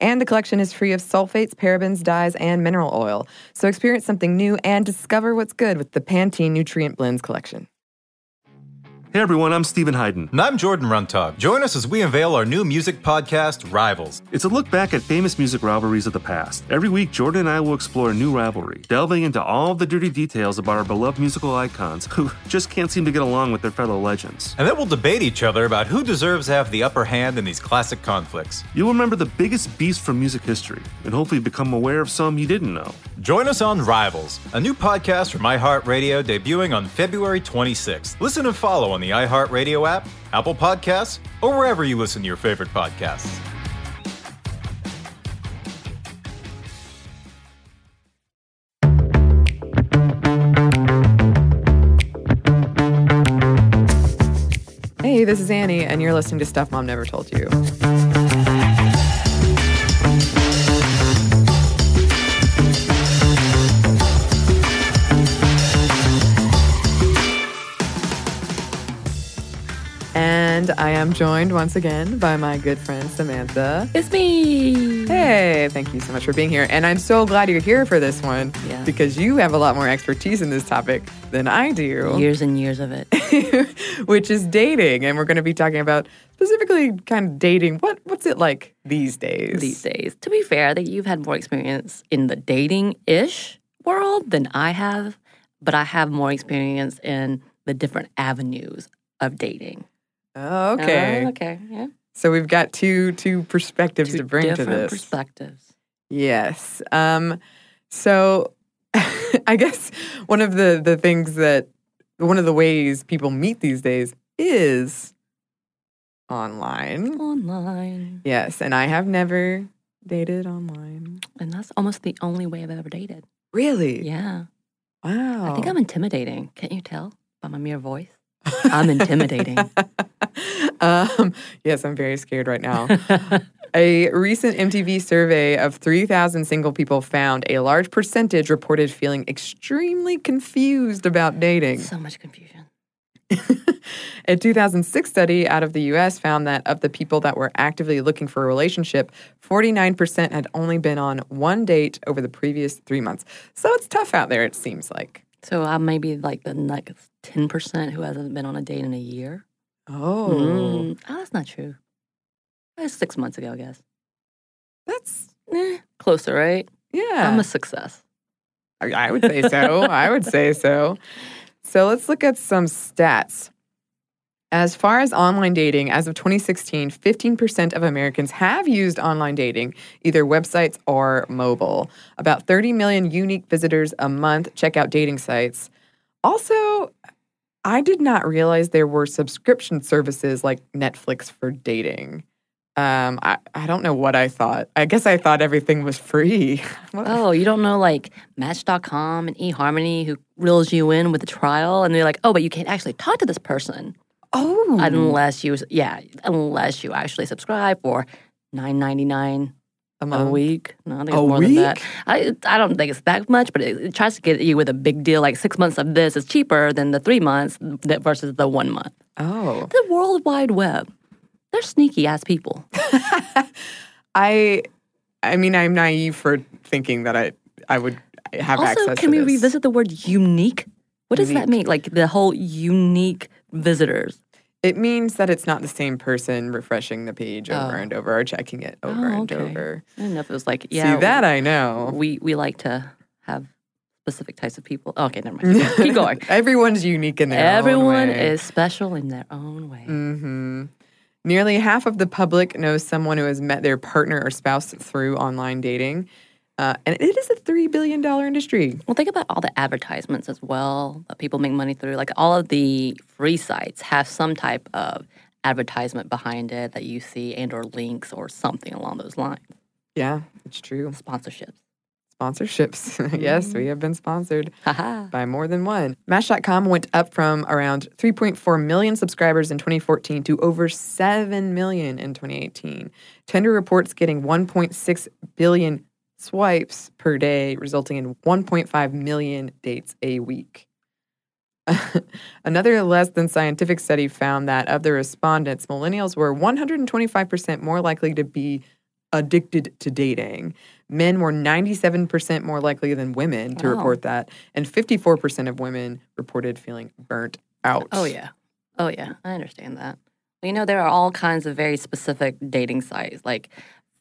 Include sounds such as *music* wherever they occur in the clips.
And the collection is free of sulfates, parabens, dyes, and mineral oil. So experience something new and discover what's good with the Pantene Nutrient Blends collection. Hey everyone, I'm Steven Hyden. And I'm Jordan Runtagh. Join us as we unveil our new music podcast, Rivals. It's a look back at famous music rivalries of the past. Every week, Jordan and I will explore a new rivalry, delving into all the dirty details about our beloved musical icons who *laughs* just can't seem to get along with their fellow legends. And then we'll debate each other about who deserves to have the upper hand in these classic conflicts. You'll remember the biggest beasts from music history and hopefully become aware of some you didn't know. Join us on Rivals, a new podcast from iHeartRadio debuting on February 26th. Listen and follow on the iHeartRadio app, Apple Podcasts, or wherever you listen to your favorite podcasts. Hey, this is Anney, and you're listening to Stuff Mom Never Told You. And I am joined once again by my good friend Samantha. It's me. Hey, thank you so much for being here. And I'm so glad you're here for this one Yeah. because you have a lot more expertise in this topic than I do, Years and years of it. *laughs* which is dating. And we're going to be talking about specifically kind of dating. What What's it like these days? these days. To be fair, that you've had more experience in the dating ish world than I have, but I have more experience in the different avenues of dating. Oh, okay. Oh, okay. Yeah. So we've got two two perspectives Two to bring to different this. perspectives. Yes. Um, so *laughs* I guess one of the the things that one of the ways people meet these days is online. Online. Yes, and I have never dated online. And that's almost the only way I've ever dated. Really? Yeah. Wow. I think I'm intimidating. Can't you tell by my mere voice? I'm intimidating. *laughs* um, yes, I'm very scared right now. *laughs* a recent MTV survey of 3,000 single people found a large percentage reported feeling extremely confused about dating. so much confusion. *laughs* a 2006 study out of the US found that of the people that were actively looking for a relationship, 49% had only been on one date over the previous three months. So it's tough out there, it seems like. So I may be like the like 10% who hasn't been on a date in a year. Oh, Mm. Oh, that's not true. That's six months ago, I guess. that's, Eh, closer, right? yeah. I'm a success. I would say so. I would say so. So let's look at some stats. As far as online dating, as of 2016, 15% of Americans have used online dating, either websites or mobile. About 30 million unique visitors a month check out dating sites. Also, I did not realize there were subscription services like Netflix for dating. Um, I, I don't know what I thought. I guess I thought everything was free. *laughs* Oh, you don't know like Match.com and eHarmony who reels you in with a trial and they're like, oh, but you can't actually talk to this person oh. unless you, yeah, unless you actually subscribe for nine ninety nine a a week. No, I think A it's more than that. week? I I don't think it's that much, but it, it tries to get you with a big deal. Like six months of this is cheaper than the three months that versus the one month. Oh, The World Wide Web, they're sneaky ass people. *laughs* I, I mean, I'm naive for thinking that I, I would have access also, can we this. revisit the word unique? What does that mean? Like the whole unique visitors. It means that it's not the same person refreshing the page over Oh. and over or checking it over Oh, and over. I don't know if it was like yeah. See that I know. we we like to have specific types of people. Okay, never mind. Keep going. Keep going. *laughs* Everyone's unique in their Everyone own way. Everyone is special in their own way. hmm Nearly half of the public knows someone who has met their partner or spouse through online dating, uh, and it is a three billion dollar industry. Well, think about all the advertisements as well that people make money through. Like all of the free sites have some type of advertisement behind it that you see and or links or something along those lines. Yeah, it's true. Sponsorships. Sponsorships. *laughs* yes, we have been sponsored by more than one. Match.com went up from around 3.4 million subscribers in 2014 to over 7 million in 2018. Tinder reports getting 1.6 billion swipes per day, resulting in 1.5 million dates a week. *laughs* Another less than scientific study found that of the respondents, millennials were 125% more likely to be addicted to dating. Men were 97% more likely than women to Wow. report that, and 54% of women reported feeling burnt out. Oh yeah. Oh yeah. I understand that. You know, there are all kinds of very specific dating sites like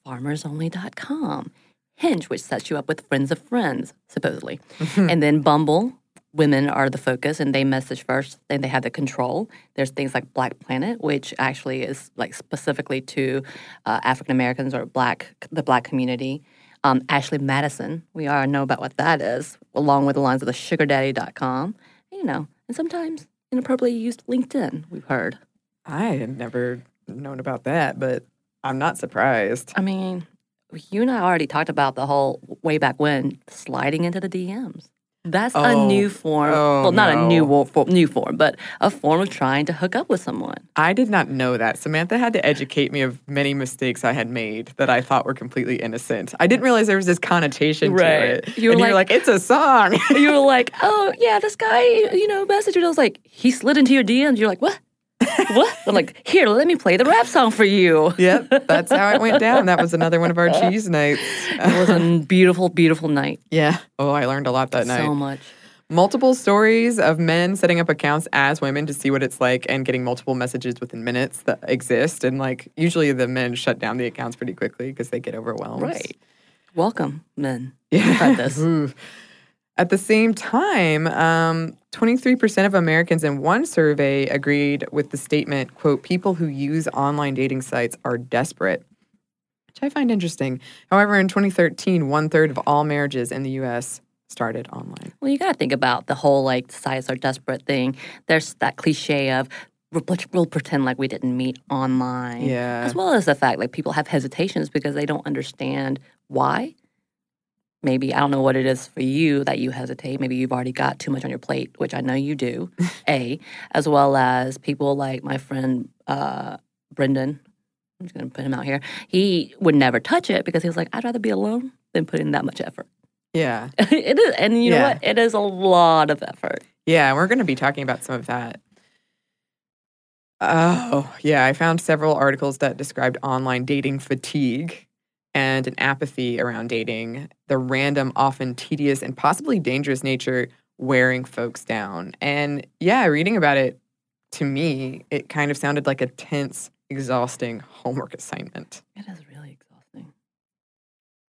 farmersonly.com, Hinge, which sets you up with friends of friends, supposedly. and then Bumble, women are the focus and they message first, then they have the control. There's things like Black Planet, which actually is like specifically to uh, African Americans or black the black community. Um, Ashley Madison, we all know about what that is, along with the lines of the sugardaddy.com. You know, and sometimes inappropriately used LinkedIn, we've heard. I had never known about that, but I'm not surprised. I mean, you and I already talked about the whole way back when sliding into the DMs. That's a Oh. new form. Oh, well, not a new no. wo- for, new form, but a form of trying to hook up with someone. I did not know that. Samantha had to educate me of many mistakes I had made that I thought were completely innocent. I didn't realize there was this connotation Right. to it. You were and you're like- like, it's a song. *laughs* you were *laughs* like, "Oh yeah, this guy, you know, messaged you." I was like, "He slid into your DMs." You're like, "What? What?" I'm like, "Here, let me play the rap song for you." *laughs* yep, that's how it went down. That was another one of our cheese nights. It was a beautiful, beautiful night. yeah. Oh, I learned a lot that night. So much. Multiple stories of men setting up accounts as women to see what it's like and getting multiple messages within minutes that exist. And like usually the men shut down the accounts pretty quickly because they get overwhelmed. Right. Welcome, men. Yeah. this. *laughs* At the same time, um, 23% of Americans in one survey agreed with the statement, quote, people who use online dating sites are desperate, which I find interesting. However, in 2013, one third of all marriages in the U.S. started online. Well, you got to think about the whole like sites are desperate thing. There's that cliche of we'll, we'll pretend like we didn't meet online. Yeah. As well as the fact like people have hesitations because they don't understand why. Maybe I don't know what it is for you that you hesitate. Maybe you've already got too much on your plate, which I know you do. *laughs* A, as well as people like my friend uh, Brendan. I'm just gonna put him out here. He would never touch it because he was like, I'd rather be alone than put in that much effort. Yeah. *laughs* it is, and you know what? It is a lot of effort. Yeah, we're going to be talking about some of that. Oh, yeah. I found several articles that described online dating fatigue and an apathy around dating, the random, often tedious, and possibly dangerous nature wearing folks down. And yeah, reading about it, to me, it kind of sounded like a tense, exhausting homework *laughs* assignment. It is really exhausting.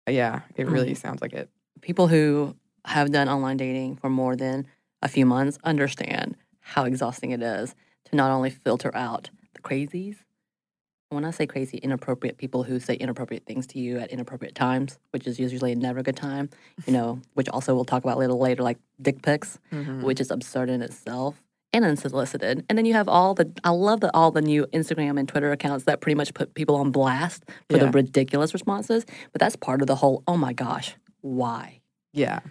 Yeah, it really Mm. sounds like it. People who have done online dating for more than a few months understand how exhausting it is to not only filter out the crazies. When I say crazy, inappropriate people who say inappropriate things to you at inappropriate times, which is usually never a good time, you know, which also we'll talk about a little later, like dick pics, Mhm. which is absurd in itself and unsolicited. And then you have all the, I love that all the new Instagram and Twitter accounts that pretty much put people on blast for Yeah. the ridiculous responses. But that's part of the whole, oh my gosh, why? Yeah.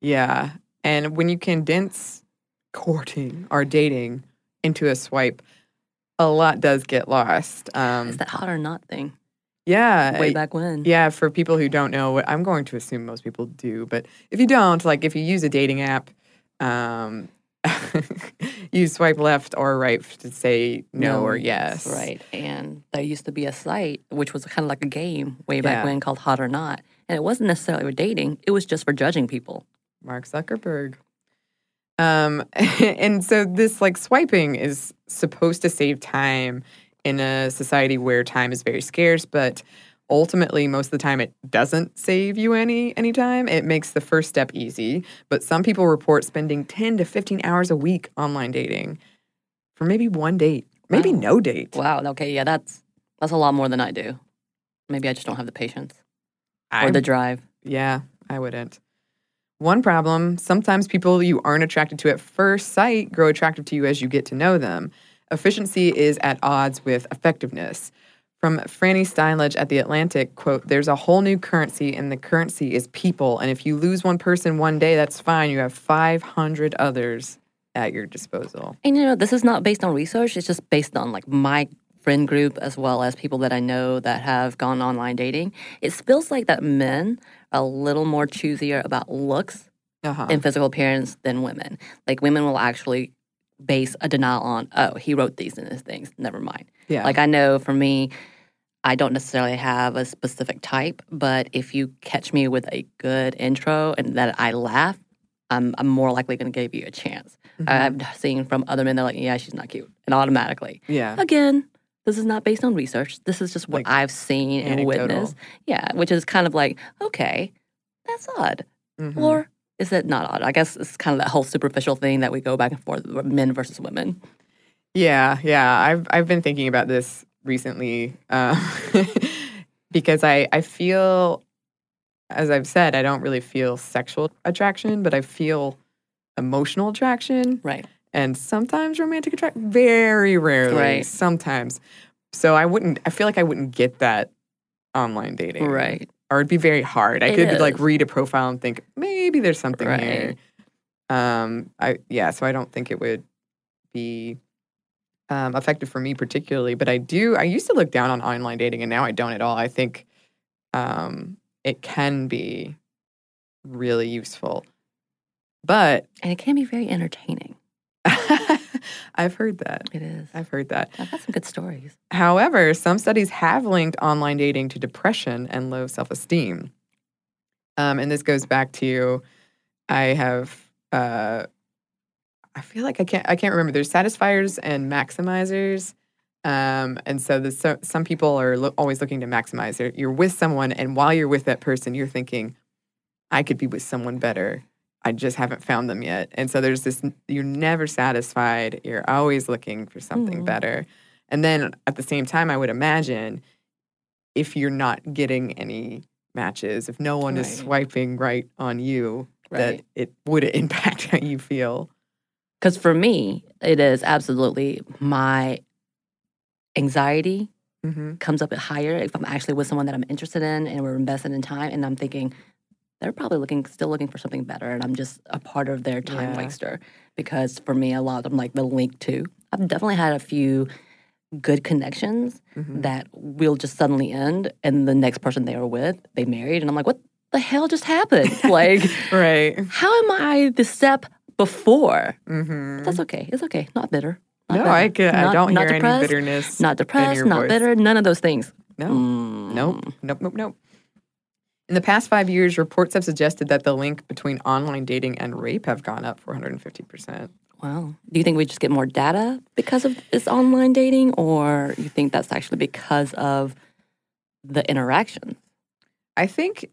Yeah. And when you condense courting or dating into a swipe, a lot does get lost. Um, It's that hot or not thing. yeah. Way back when. Yeah, for people who don't know, what I'm going to assume most people do, but if you don't, like if you use a dating app, um, *laughs* you swipe left or right to say no, or yes. Right. And there used to be a site which was kind of like a game way back Yeah. when called Hot or Not. And it wasn't necessarily for dating, it was just for judging people. Mark Zuckerberg. Um, *laughs* and so this like swiping is supposed to save time in a society where time is very scarce, but ultimately most of the time it doesn't save you any any time. It makes the first step easy, but some people report spending 10 to 15 hours a week online dating for maybe one date, maybe Wow. no date. Wow. Okay. Yeah, that's that's a lot more than I do. Maybe I just don't have the patience or I'm- the drive. Yeah, I wouldn't. One problem sometimes people you aren't attracted to at first sight grow attractive to you as you get to know them. Efficiency is at odds with effectiveness. From Franny Steinledge at The Atlantic, quote, there's a whole new currency, and the currency is people. And if you lose one person one day, that's fine. You have 500 others at your disposal. And you know, this is not based on research. It's just based on like my friend group as well as people that I know that have gone online dating. It feels like that men a little more choosier about looks Uh-huh. and physical appearance than women. Like women will actually base a denial on, oh, he wrote these and these things. Never mind. yeah. Like I know for me, I don't necessarily have a specific type, but if you catch me with a good intro and that I laugh, I'm I'm more likely going to give you a chance. Mhm. I've seen from other men they're like, yeah, she's not cute, and automatically. yeah. Again, this is not based on research. This is just what Like, I've seen and anecdotal. witnessed. Yeah, which is kind of like, okay, that's odd. Mhm. Or is it not odd? I guess it's kind of that whole superficial thing that we go back and forth, men versus women. Yeah, yeah. I've I've been thinking about this recently uh, *laughs* because I I feel, as I've said, I don't really feel sexual attraction, but I feel emotional attraction Right. And sometimes romantic attraction. Very rarely, Right. sometimes. So I wouldn't. I feel like I wouldn't get that online dating, Right. Or it'd be very hard. I It could like read a profile and think maybe there's something Right. here. Um, I yeah. So I don't think it would be um, effective for me particularly. But I do. I used to look down on online dating, and now I don't at all. I think um, it can be really useful, but And it can be very entertaining. *laughs* I've heard that. It is. I've heard that. I've got some good stories. However, some studies have linked online dating to depression and low self esteem. Um, and this goes back to I have uh, I feel like I can't I can't remember. There's satisfiers and maximizers. Um, and so the, so some people are lo- always looking to maximize. You're, you're with someone, and while you're with that person, you're thinking, I could be with someone better. I just haven't found them yet. And so there's this, you're never satisfied. You're always looking for something Mhm. better. And then at the same time, I would imagine if you're not getting any matches, if no one is swiping right on you, that it would *laughs* impact how you feel. Because for me, it is absolutely my anxiety Mm-hmm. comes up higher if I'm actually with someone that I'm interested in and we're invested in time and I'm thinking they're probably looking still looking for something better and I'm just a part of their time Yeah. waster because for me a lot of them like the link to I've definitely had a few good connections Mhm. that will just suddenly end and the next person they were with they married and I'm like what the hell just happened *laughs* like Right. how am I the step before Mm-hmm. that's okay it's okay not bitter not No, bitter. I, can, I don't hear any bitterness. not depressed not voice. bitter none of those things No. Mm. Nope. Nope. Nope. Nope. In the past five years, reports have suggested that the link between online dating and rape have gone up 450%. Wow. Do you think we just get more data because of this online dating, or you think that's actually because of the interaction? I think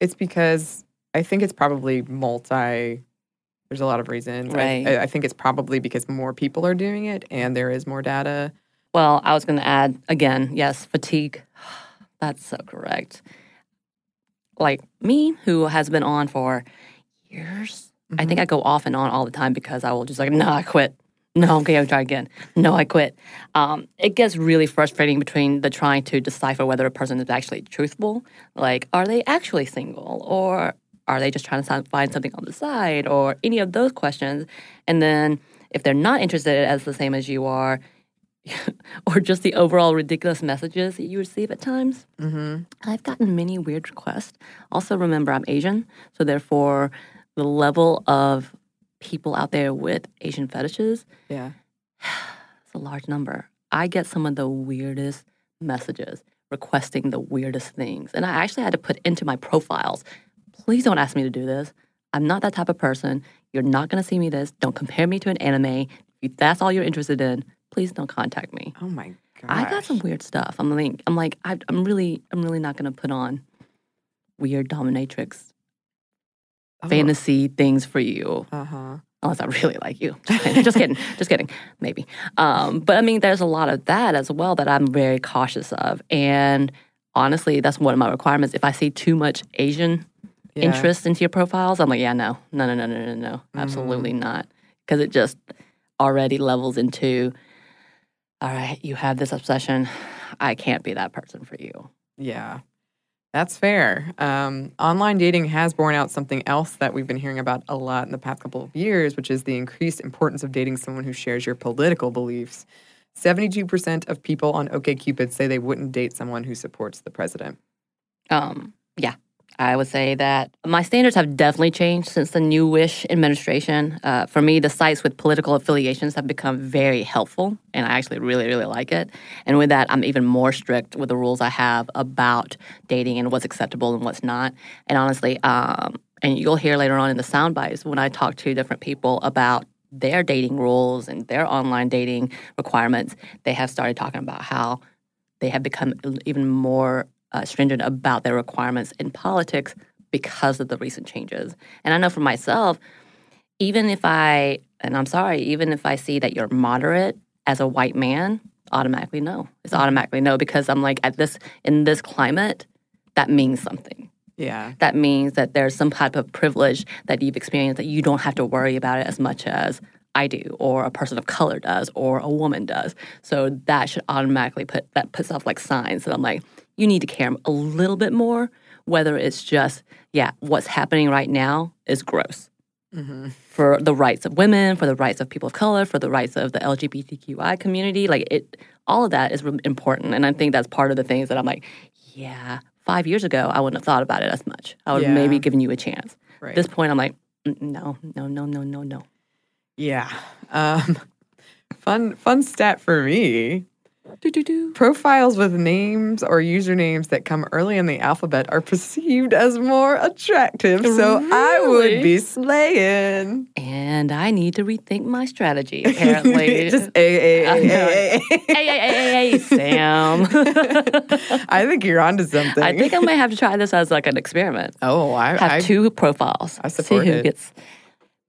it's because I think it's probably multi. There's a lot of reasons. Right. I, I think it's probably because more people are doing it and there is more data. Well, I was going to add again, yes, fatigue. *sighs* That's so correct. Like me, who has been on for years, I think I go off and on all the time because I will just like, *laughs* no, I quit. No, okay, I'll try again. No, I quit. Um, it gets really frustrating between the trying to decipher whether a person is actually truthful. Like, are they actually single? Or are they just trying to find something on the side? Or any of those questions. And then if they're not interested as the same as you are, *laughs* or just the overall ridiculous messages that you receive at times. Mm-hmm. I've gotten many weird requests. Also, remember, I'm Asian, so therefore, the level of people out there with Asian fetishes Yeah. *sighs* it's a large number. I get some of the weirdest messages requesting the weirdest things. And I actually had to put into my profiles please don't ask me to do this. I'm not that type of person. You're not going to see me this. Don't compare me to an anime. If that's all you're interested in, please don't contact me. Oh my god. I got some weird stuff. I'm like, I'm like, I, I'm really, I'm really not gonna put on weird dominatrix Oh, fantasy things for you Uh-huh. unless I really like you. Just kidding, just kidding, *laughs* just kidding. Maybe, um, but I mean, there's a lot of that as well that I'm very cautious of, and honestly, that's one of my requirements. If I see too much Asian Yeah. interest into your profiles, I'm like, yeah, no, no, no, no, no, no, no, absolutely not, because it just already levels into, all right, you have this obsession. I can't be that person for you. Yeah, that's fair. Um, online dating has borne out something else that we've been hearing about a lot in the past couple of years, which is the increased importance of dating someone who shares your political beliefs. 72% of people on OKCupid say they wouldn't date someone who supports the president. Um, yeah, I would say that my standards have definitely changed since the new Wish administration. Uh, for me, the sites with political affiliations have become very helpful, and I actually really, really like it. And with that, I'm even more strict with the rules I have about dating and what's acceptable and what's not. And honestly, um, and you'll hear later on in the sound bites when I talk to different people about their dating rules and their online dating requirements, they have started talking about how they have become even more uh, stringent about their requirements in politics because of the recent changes. And I know for myself, even if I, and I'm sorry, even if I see that you're moderate as a white man, automatically no. It's automatically no because I'm like, at this, in this climate, that means something. Yeah. That means that there's some type of privilege that you've experienced that you don't have to worry about it as much as I do, or a person of color does, or a woman does. So that should automatically put that puts off like signs that I'm like, you need to care a little bit more, whether it's just, yeah, what's happening right now is gross. For the rights of women, for the rights of people of color, for the rights of the LGBTQI community, like it, all of that is important. And I think that's part of the things that I'm like, yeah, five years ago, I wouldn't have thought about it as much. I would have Yeah. maybe given you a chance. Right. At this point, I'm like, "Mm, no, no, no, no, no, no. Yeah. Um, *laughs* fun fun stat for me. Do, do, do. Profiles with names or usernames that come early in the alphabet are perceived as more attractive. So I would be slaying. And I need to rethink my strategy, *laughs* apparently. Just a a a a a. hey, hey, hey, hey, hey, Sam. *laughs* I think you're onto something. I think I might have to try this as like an experiment. Oh, I, Have I two profiles. I support See who it. gets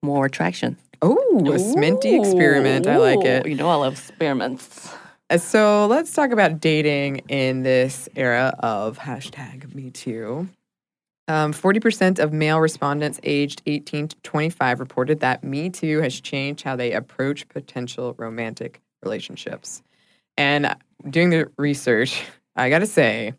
more traction. Oh, a sminty experiment. I like it. Ooh, You know I love experiments. So let's talk about dating in this era of hashtag Me Too. Um, 40% of male respondents aged 18 to 25 reported that Me Too has changed how they approach potential romantic relationships. And doing the research, *laughs* I gotta say,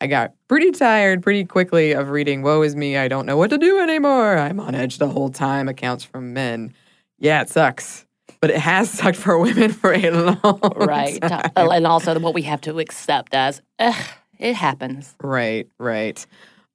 I got pretty tired pretty quickly of reading, Woe is me, I don't know what to do anymore. I'm on edge the whole time, accounts from men. Yeah, it sucks. But it has sucked for women for a long Right. time. Uh, and also what we have to accept as, ugh, it happens. Right, right.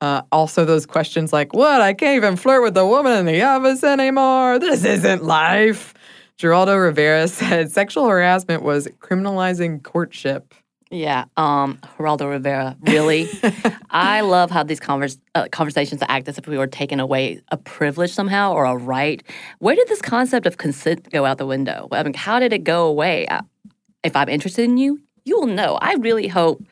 Uh, also, those questions like, what? I can't even flirt with a woman in the office anymore. This isn't life. Geraldo Rivera *laughs* said sexual harassment was criminalizing courtship. Yeah, um, Geraldo Rivera, really? *laughs* I love how these convers- uh, conversations act as if we were taking away a privilege somehow or a right. Where did this concept of consent go out the window? I mean, how did it go away? Uh, If I'm interested in you, you will know. I really hope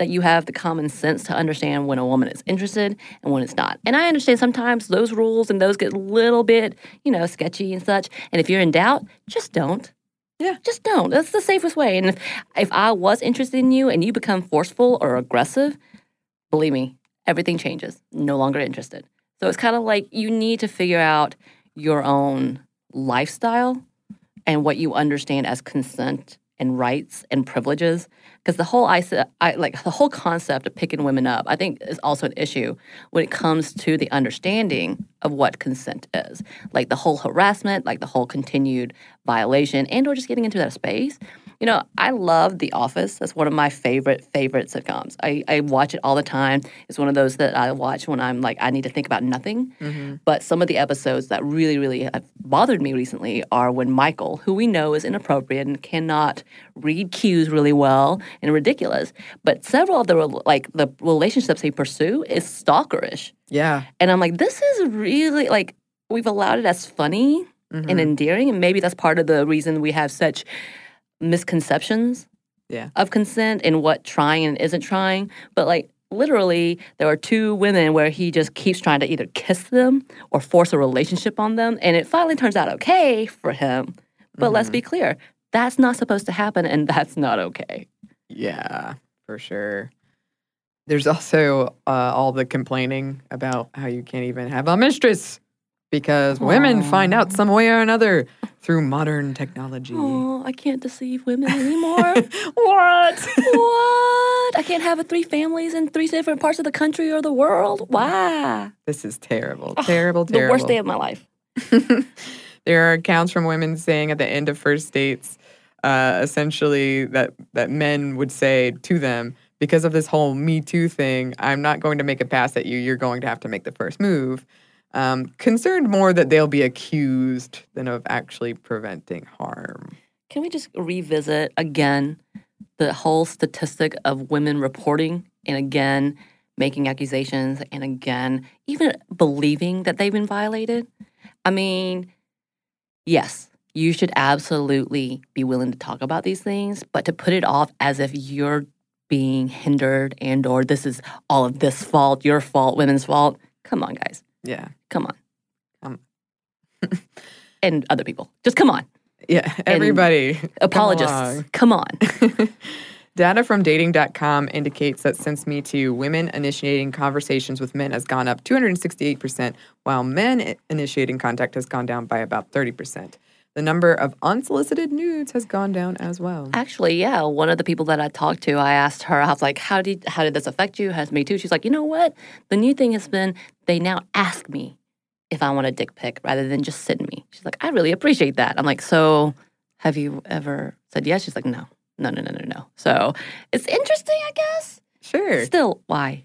that you have the common sense to understand when a woman is interested and when it's not. And I understand sometimes those rules and those get a little bit, you know, sketchy and such. And if you're in doubt, just don't. Yeah. Just don't. That's the safest way. And if, if I was interested in you and you become forceful or aggressive, believe me, everything changes. No longer interested. So it's kind of like you need to figure out your own lifestyle and what you understand as consent and rights and privileges. Because the whole I, I like the whole concept of picking women up i think is also an issue when it comes to the understanding of what consent is. Like the whole harassment like the whole continued violation and or just getting into that space you know i love the office. That's one of my favorite favorite sitcoms. I, I watch it all the time. It's one of those that i watch when i'm like i need to think about nothing. Mm-hmm. But some of the episodes that really, really have bothered me recently are when Michael, who we know is inappropriate and cannot read cues really well and ridiculous, but several of the like the relationships he pursue is stalkerish, Yeah. and I'm like, this is really like we've allowed it as funny and mm-hmm. endearing, and maybe that's part of the reason we have such misconceptions Yeah. of consent and what trying and isn't trying. But like literally, there are two women where he just keeps trying to either kiss them or force a relationship on them, and it finally turns out okay for him. But let's be clear, that's not supposed to happen, and that's not okay. Yeah, for sure. There's also uh, all the complaining about how you can't even have a mistress because women find out some way or another through modern technology. Oh, I can't deceive women anymore. *laughs* What? what? I can't have a three families in three different parts of the country or the world. Why? This is terrible. Terrible, terrible. The worst day of my life. *laughs* there are accounts from women saying at the end of first dates, uh, essentially that that men would say to them, because of this whole Me Too thing, I'm not going to make a pass at you. You're going to have to make the first move. Um, concerned more that they'll be accused than of actually preventing harm. Can we just revisit again the whole statistic of women reporting and again making accusations and again even believing that they've been violated? I mean, yes, you should absolutely be willing to talk about these things, but to put it off as if you're being hindered and or this is all of this fault, your fault, women's fault. Come on, guys. Yeah. Come on. Um. *laughs* and other people. Just come on. Yeah. Everybody. come Apologists. along. Come on. *laughs* Data from dating.com indicates that since Me Too, women initiating conversations with men has gone up 268%, while men initiating contact has gone down by about 30%. The number of unsolicited nudes has gone down as well. Actually, yeah, one of the people that I talked to, I asked her, I was like, "How did how did this affect you?" Has me too. She's like, "You know what? The new thing has been they now ask me if I want a dick pic rather than just send me." She's like, "I really appreciate that." I'm like, "So, have you ever said yes?" She's like, "No, no, no, no, no, no." So it's interesting, I guess. Sure. Still, why?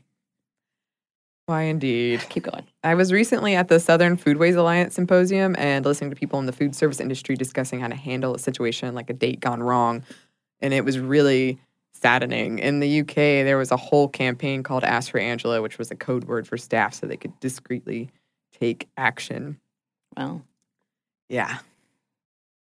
Why indeed. Keep going. I was recently at the Southern Foodways Alliance symposium and listening to people in the food service industry discussing how to handle a situation like a date gone wrong. And it was really saddening. In the UK, there was a whole campaign called Ask for Angela, which was a code word for staff so they could discreetly take action. Well, Yeah.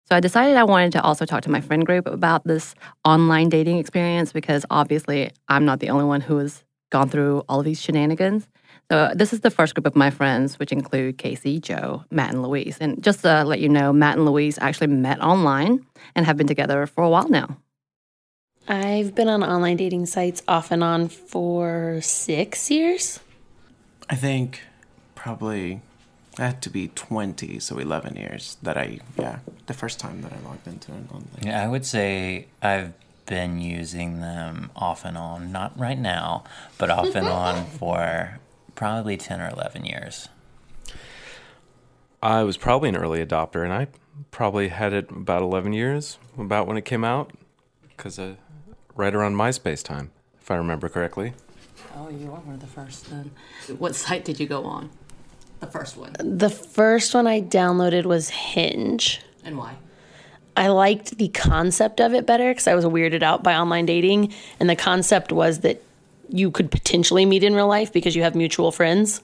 So I decided I wanted to also talk to my friend group about this online dating experience because obviously I'm not the only one who has gone through all of these shenanigans. So this is the first group of my friends, which include Casey, Joe, Matt, and Louise. And just to let you know, Matt and Louise actually met online and have been together for a while now. I've been on online dating sites off and on for six years. I think probably I had to be 20, so 11 years that I, yeah, the first time that I logged into an online. Yeah, I would say I've been using them off and on, not right now, but off and on *laughs* for probably 10 or 11 years. I was probably an early adopter, and I probably had it about 11 years, about when it came out, because uh, right around MySpace time, if I remember correctly. Oh, you are one of the first then. What site did you go on? The first one. The first one I downloaded was Hinge. And why? I liked the concept of it better because I was weirded out by online dating. And the concept was that you could potentially meet in real life because you have mutual friends.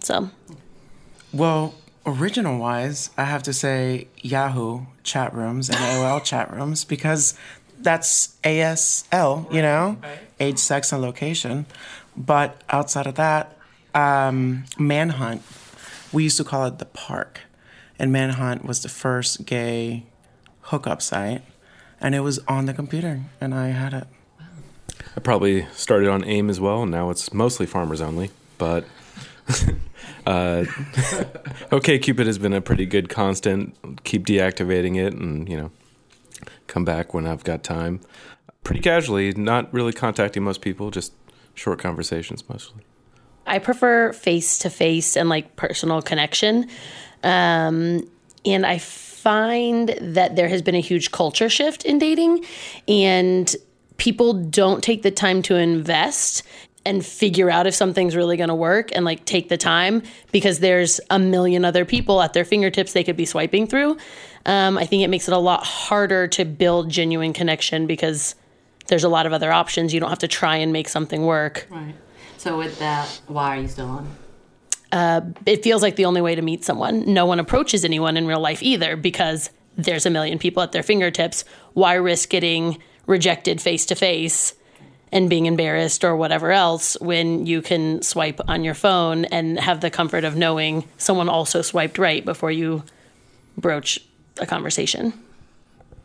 So, Well, original wise, I have to say Yahoo chat rooms and AOL chat rooms because that's ASL, you know, age, sex, and location. But outside of that, um, Manhunt, we used to call it the park. And Manhunt was the first gay hookup site. And it was on the computer, and I had it. I probably started on AIM as well, and now it's mostly farmers only. But *laughs* uh, *laughs* OK Cupid has been a pretty good constant. Keep deactivating it, and you know, come back when I've got time. Pretty casually, not really contacting most people, just short conversations mostly. I prefer face to face and like personal connection. Um, and I find that there has been a huge culture shift in dating, and people don't take the time to invest and figure out if something's really going to work and like take the time because there's a million other people at their fingertips they could be swiping through. Um, I think it makes it a lot harder to build genuine connection because there's a lot of other options. You don't have to try and make something work. Right. So with that, why are you still on? it feels like the only way to meet someone. No one approaches anyone in real life either because there's a million people at their fingertips. Why risk getting rejected face to face and being embarrassed or whatever else when you can swipe on your phone and have the comfort of knowing someone also swiped right before you broach a conversation?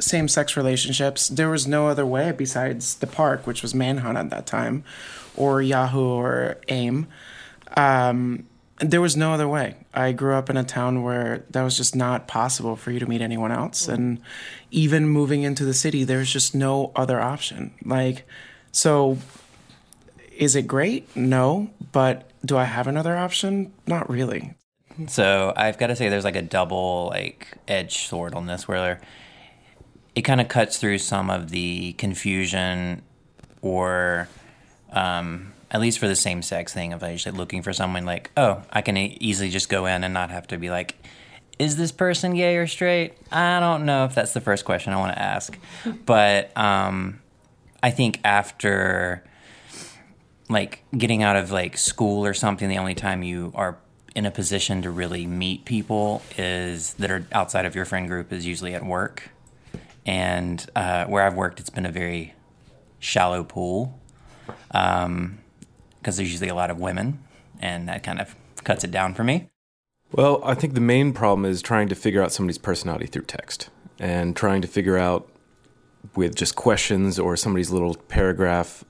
same sex relationships, there was no other way besides the park, which was Manhunt at that time, or Yahoo or AIM. Um, there was no other way. I grew up in a town where that was just not possible for you to meet anyone else. And even moving into the city, there's just no other option. Like, so is it great? No. But do I have another option? Not really. So I've got to say, there's like a double like edge sword on this, where it kind of cuts through some of the confusion, or um, at least for the same sex thing of actually looking for someone like, oh, I can easily just go in and not have to be like, is this person gay or straight? I don't know if that's the first question I want to ask, *laughs* but um, I think after like getting out of like school or something, the only time you are in a position to really meet people is that are outside of your friend group is usually at work, and uh, where I've worked, it's been a very shallow pool because there's usually a lot of women, and that kind of cuts it down for me. Well, I think the main problem is trying to figure out somebody's personality through text and trying to figure out with just questions or somebody's little paragraph,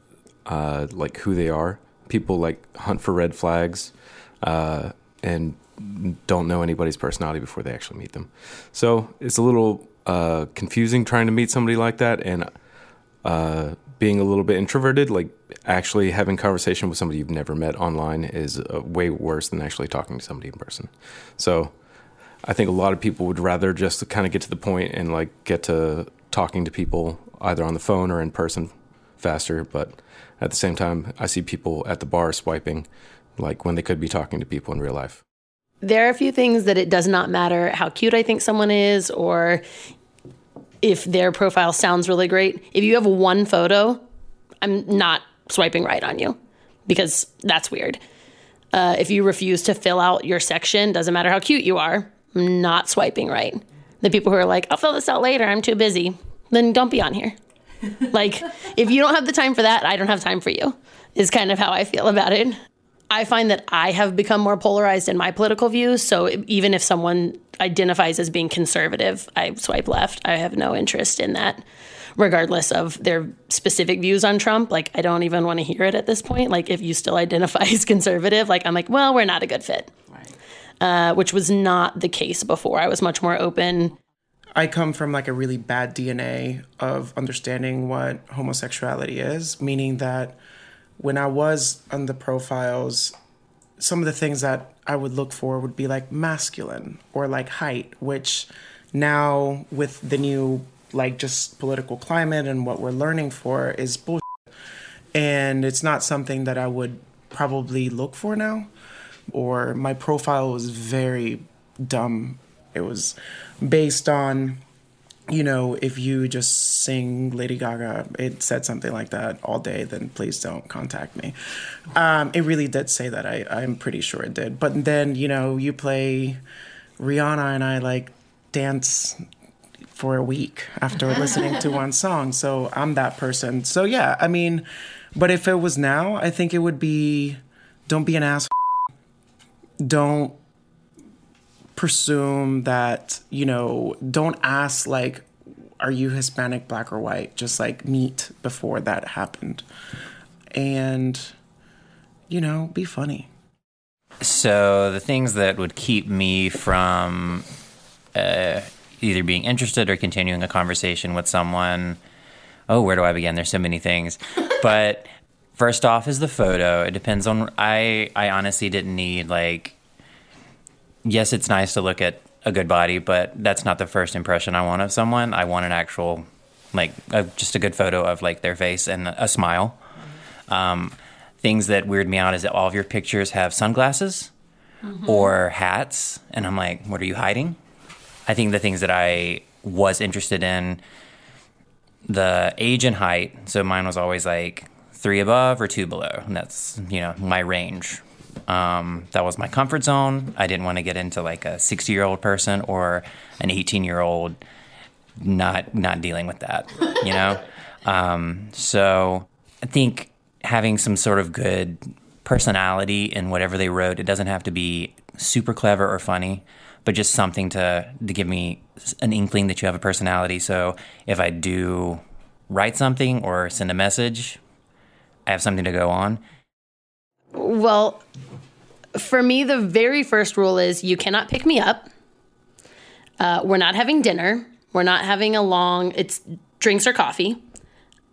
uh, like who they are. People like hunt for red flags uh, and don't know anybody's personality before they actually meet them. So it's a little uh, confusing trying to meet somebody like that and uh, being a little bit introverted, like actually having conversation with somebody you've never met online is uh, way worse than actually talking to somebody in person. So I think a lot of people would rather just kind of get to the point and like get to talking to people either on the phone or in person faster. But at the same time, I see people at the bar swiping like when they could be talking to people in real life. There are a few things that it does not matter how cute I think someone is or if their profile sounds really great. If you have one photo, I'm not swiping right on you because that's weird. Uh, if you refuse to fill out your section, doesn't matter how cute you are, I'm not swiping right. The people who are like, I'll fill this out later, I'm too busy, then don't be on here. like, if you don't have the time for that, I don't have time for you, is kind of how I feel about it. I find that I have become more polarized in my political views. So even if someone identifies as being conservative, I swipe left. I have no interest in that, regardless of their specific views on Trump. Like, I don't even want to hear it at this point. Like, if you still *laughs* identify as conservative, like, I'm like, well, we're not a good fit. Right. Uh, which was not the case before. I was much more open. I come from like a really bad DNA of understanding what homosexuality is, meaning that when I was on the profiles, some of the things that I would look for would be like masculine or like height, which now with the new like just political climate and what we're learning for is bullshit. And it's not something that I would probably look for now. Or my profile was very dumb. It was based on you know, if you just sing Lady Gaga, it said something like that all day, then please don't contact me. Um, it really did say that. I, I'm pretty sure it did. But then, you know, you play Rihanna and I like dance for a week after *laughs* listening to one song. So I'm that person. So yeah, I mean, but if it was now, I think it would be don't be an ass. Don't presume that you know don't ask like are you hispanic black or white? Just like meet before that happened. And you know be funny. So the things that would keep me from uh, either being interested or continuing a conversation with someone oh where do i begin? There's so many things. But first off is the photo. It depends on i i honestly didn't need like yes, it's nice to look at a good body, but that's not the first impression I want of someone. I want an actual, like, a, just a good photo of like their face and a smile. Um, things that weird me out is that all of your pictures have sunglasses mm-hmm. or hats, and I'm like, what are you hiding? I think the things that I was interested in, the age and height. So mine was always like three above or two below. And that's you know my range um, that was my comfort zone. I didn't want to get into like a 60 year old person or an 18 year old not not dealing with that, you know. *laughs* um, so I think having some sort of good personality in whatever they wrote. It doesn't have to be super clever or funny, but just something to to give me an inkling that you have a personality. So if I do write something or send a message, I have something to go on. Well, for me, the very first rule is you cannot pick me up. Uh, we're not having dinner. We're not having a long, it's drinks or coffee.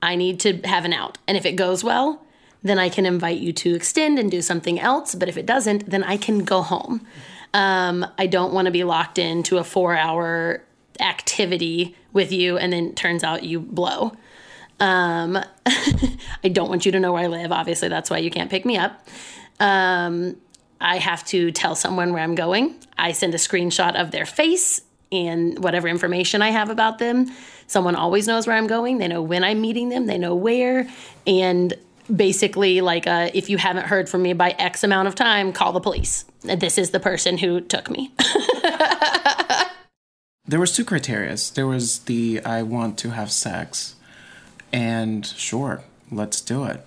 I need to have an out. And if it goes well, then I can invite you to extend and do something else. But if it doesn't, then I can go home. Um, I don't want to be locked into a four hour activity with you and then turns out you blow. Um, *laughs* I don't want you to know where I live. Obviously, that's why you can't pick me up. Um, I have to tell someone where I'm going. I send a screenshot of their face and whatever information I have about them. Someone always knows where I'm going. They know when I'm meeting them, they know where. And basically, like, uh, if you haven't heard from me by X amount of time, call the police. This is the person who took me. *laughs* There was two criterias. There was the I want to have sex, and sure, let's do it.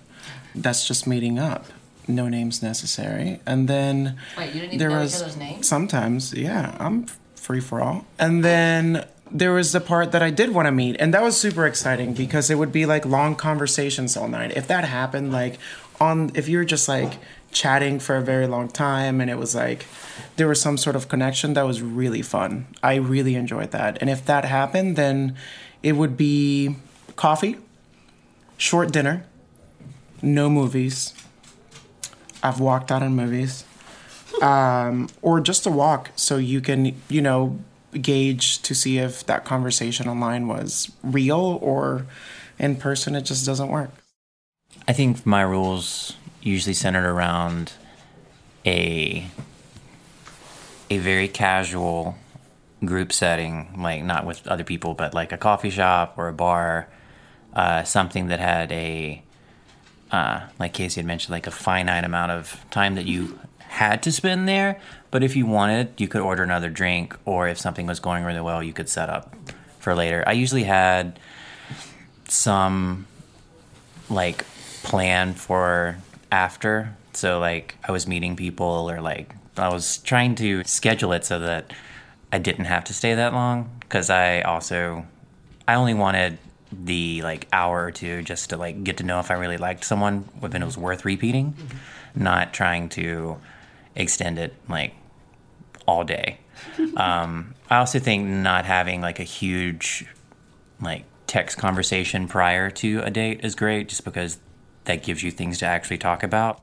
That's just meeting up. No names necessary. And then Wait, you didn't even there know each was other's names? sometimes, yeah, I'm free for all. And then there was the part that I did want to meet, and that was super exciting because it would be like long conversations all night. If that happened, like on, if you're just like chatting for a very long time, and it was like there was some sort of connection, that was really fun. I really enjoyed that. And if that happened, then it would be coffee, short dinner, no movies. I've walked out on movies. Um, or just a walk so you can you know gauge to see if that conversation online was real or in person. It just doesn't work. I think my rules usually centered around a a very casual group setting, like not with other people, but like a coffee shop or a bar, uh, something that had a uh, like Casey had mentioned, like a finite amount of time that you had to spend there. But if you wanted, you could order another drink, or if something was going really well, you could set up for later. I usually had some like plan for after. So like I was meeting people or like I was trying to schedule it so that I didn't have to stay that long because I also I only wanted the like hour or two just to like get to know if I really liked someone if it was worth repeating, not trying to extend it like all day. *laughs* um, I also think not having like a huge like text conversation prior to a date is great just because that gives you things to actually talk about.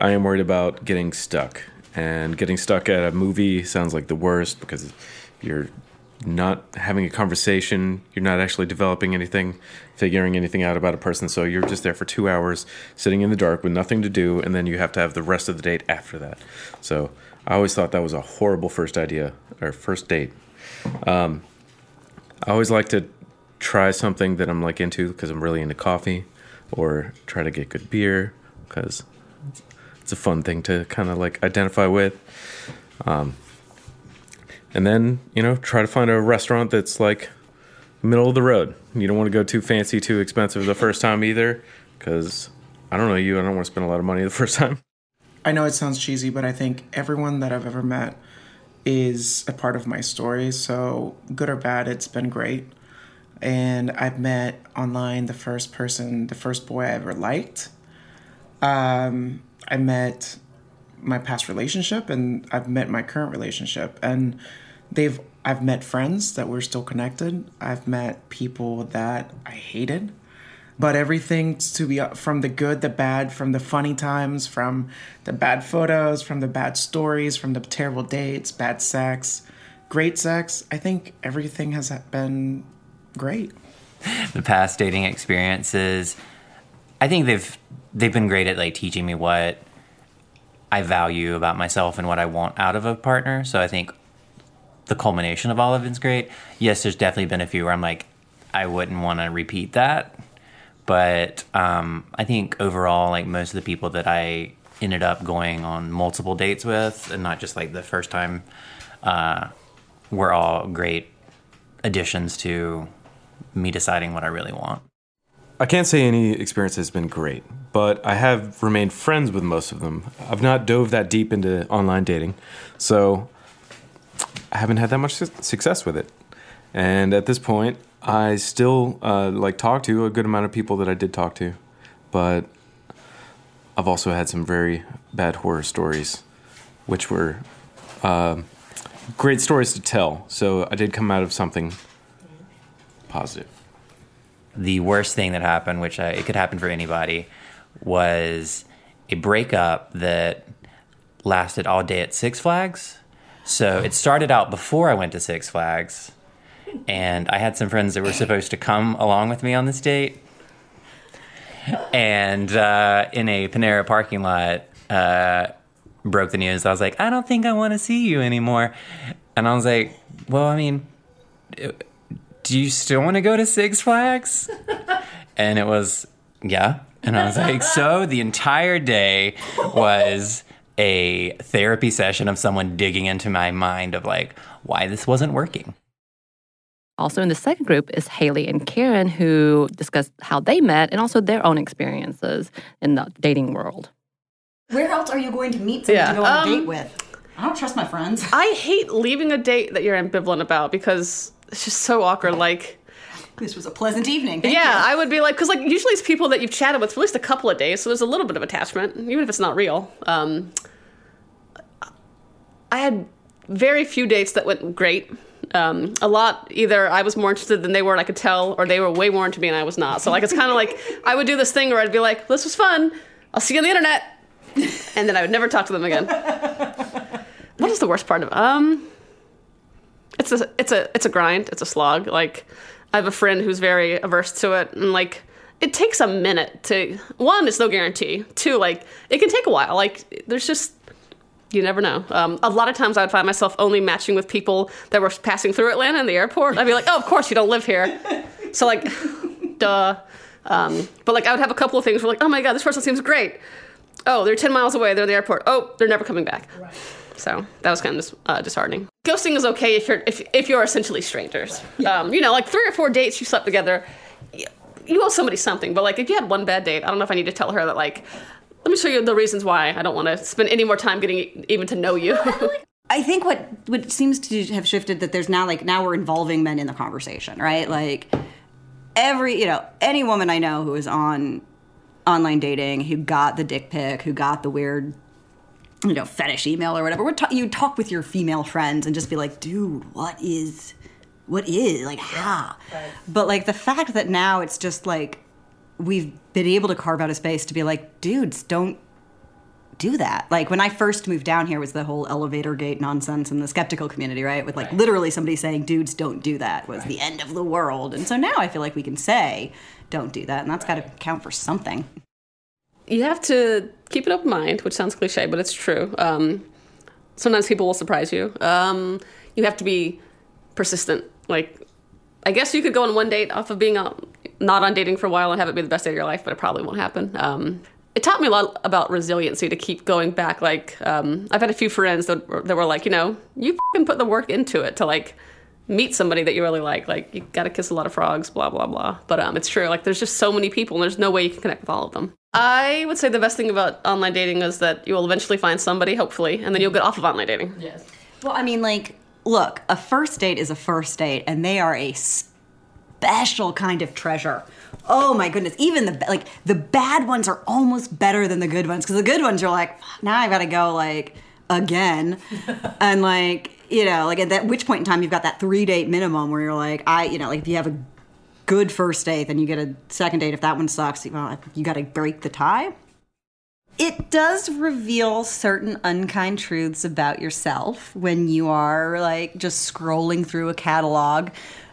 I am worried about getting stuck. And getting stuck at a movie sounds like the worst because you're not having a conversation, you're not actually developing anything, figuring anything out about a person. So you're just there for two hours, sitting in the dark with nothing to do, and then you have to have the rest of the date after that. So I always thought that was a horrible first idea or first date. Um, I always like to try something that I'm like into because I'm really into coffee, or try to get good beer because it's a fun thing to kind of like identify with. Um, and then you know try to find a restaurant that's like middle of the road. You don't want to go too fancy, too expensive the first time either, because I don't know you. I don't want to spend a lot of money the first time. i know it sounds cheesy but i think everyone that i've ever met is a part of my story so good or bad it's been great and i've met online the first person the first boy i ever liked um, i met my past relationship and I've met my current relationship and they've I've met friends that we're still connected. I've met people that I hated. But everything to be from the good, the bad, from the funny times, from the bad photos, from the bad stories, from the terrible dates, bad sex, great sex. I think everything has been great. the past dating experiences i think they've they've been great at like teaching me what i value about myself and what i want out of a partner so i think the culmination of all of it's great yes there's definitely been a few where i'm like i wouldn't want to repeat that but um, i think overall like most of the people that i ended up going on multiple dates with and not just like the first time uh, were all great additions to me deciding what I really want. I can't say any experience has been great, but I have remained friends with most of them. I've not dove that deep into online dating, so I haven't had that much su- success with it. And at this point, I still uh, like talk to a good amount of people that I did talk to, but I've also had some very bad horror stories which were um great stories to tell. So I did come out of something positive. the worst thing that happened, which I, it could happen for anybody, was a breakup that lasted all day at Six Flags. So it started out before I went to Six Flags, and I had some friends that were supposed to come along with me on this date. And uh, in a Panera parking lot, uh, broke the news. I was like, I don't think I want to see you anymore. And I was like, well, I mean, do you still want to go to Six Flags? And it was, yeah. And I was like, so the entire day was a therapy session of someone digging into my mind of like why this wasn't working. Also in the second group is Haley and Karen, who discuss how they met and also their own experiences in the dating world. Where else are you going to meet someone Yeah, to go on a um, date with? I don't trust my friends. I hate leaving a date that you're ambivalent about because it's just so awkward. Like, This was a pleasant evening. Thank yeah, you. I would be like, because like usually it's people that you've chatted with for at least a couple of days, so there's a little bit of attachment, even if it's not real. Um, I had very few dates that went great. Um, a lot either I was more interested than they were, and I could tell, or they were way more into me and I was not. So like it's kind of like I would do this thing where I'd be like, "This was fun. I'll see you on the internet," *laughs* and then I would never talk to them again. *laughs* what is the worst part of um? It's a it's a it's a grind. It's a slog. Like I have a friend who's very averse to it, and like it takes a minute to one. It's no guarantee. Two, like it can take a while. Like there's just you never know. Um, a lot of times I would find myself only matching with people that were passing through Atlanta in the airport. I'd be like, oh, of course you don't live here. So like, *laughs* duh. Um, but like I would have a couple of things where like, oh my god, this person seems great. Oh, they're 10 miles away. They're in the airport. Oh, they're never coming back. So that was kind of uh, disheartening. Ghosting is okay if you're if, if you're essentially strangers. Um, you know, like three or four dates you slept together, you, you owe somebody something. But like if you had one bad date, I don't know if I need to tell her that like, let me show you the reasons why I don't want to spend any more time getting e- even to know you. *laughs* *laughs* I think what what seems to have shifted that there's now like now we're involving men in the conversation, right? Like every you know any woman I know who is on online dating who got the dick pic, who got the weird you know fetish email or whatever. Ta- you talk with your female friends and just be like, dude, what is what is like how? But like the fact that now it's just like we've been able to carve out a space to be like, dudes, don't do that. Like when I first moved down here was the whole elevator gate nonsense in the skeptical community, right? With like literally somebody saying, dudes, don't do that was the end of the world. And so now I feel like we can say, don't do that. And that's got to count for something. You have to keep an open mind, which sounds cliche, but it's true. Um, sometimes people will surprise you. Um, you have to be persistent. Like, I guess you could go on one date off of being on, not on dating for a while and have it be the best day of your life, but it probably won't happen. Um, it taught me a lot about resiliency to keep going back. Like, um, I've had a few friends that, that were like, you know, you can put the work into it to like meet somebody that you really like. Like, you got to kiss a lot of frogs, blah blah blah. But um, it's true. Like, there's just so many people, and there's no way you can connect with all of them. I would say the best thing about online dating is that you will eventually find somebody, hopefully, and then you'll get off of online dating. Yes. Well, I mean, like, look, a first date is a first date, and they are a special kind of treasure. Oh my goodness! Even the like the bad ones are almost better than the good ones because the good ones you're like, now I got to go like again, *laughs* and like you know, like at that which point in time you've got that three date minimum where you're like, I you know, like if you have a good first date, then you get a second date. If that one sucks, well, you got to break the tie. It does reveal certain unkind truths about yourself when you are like just scrolling through a catalog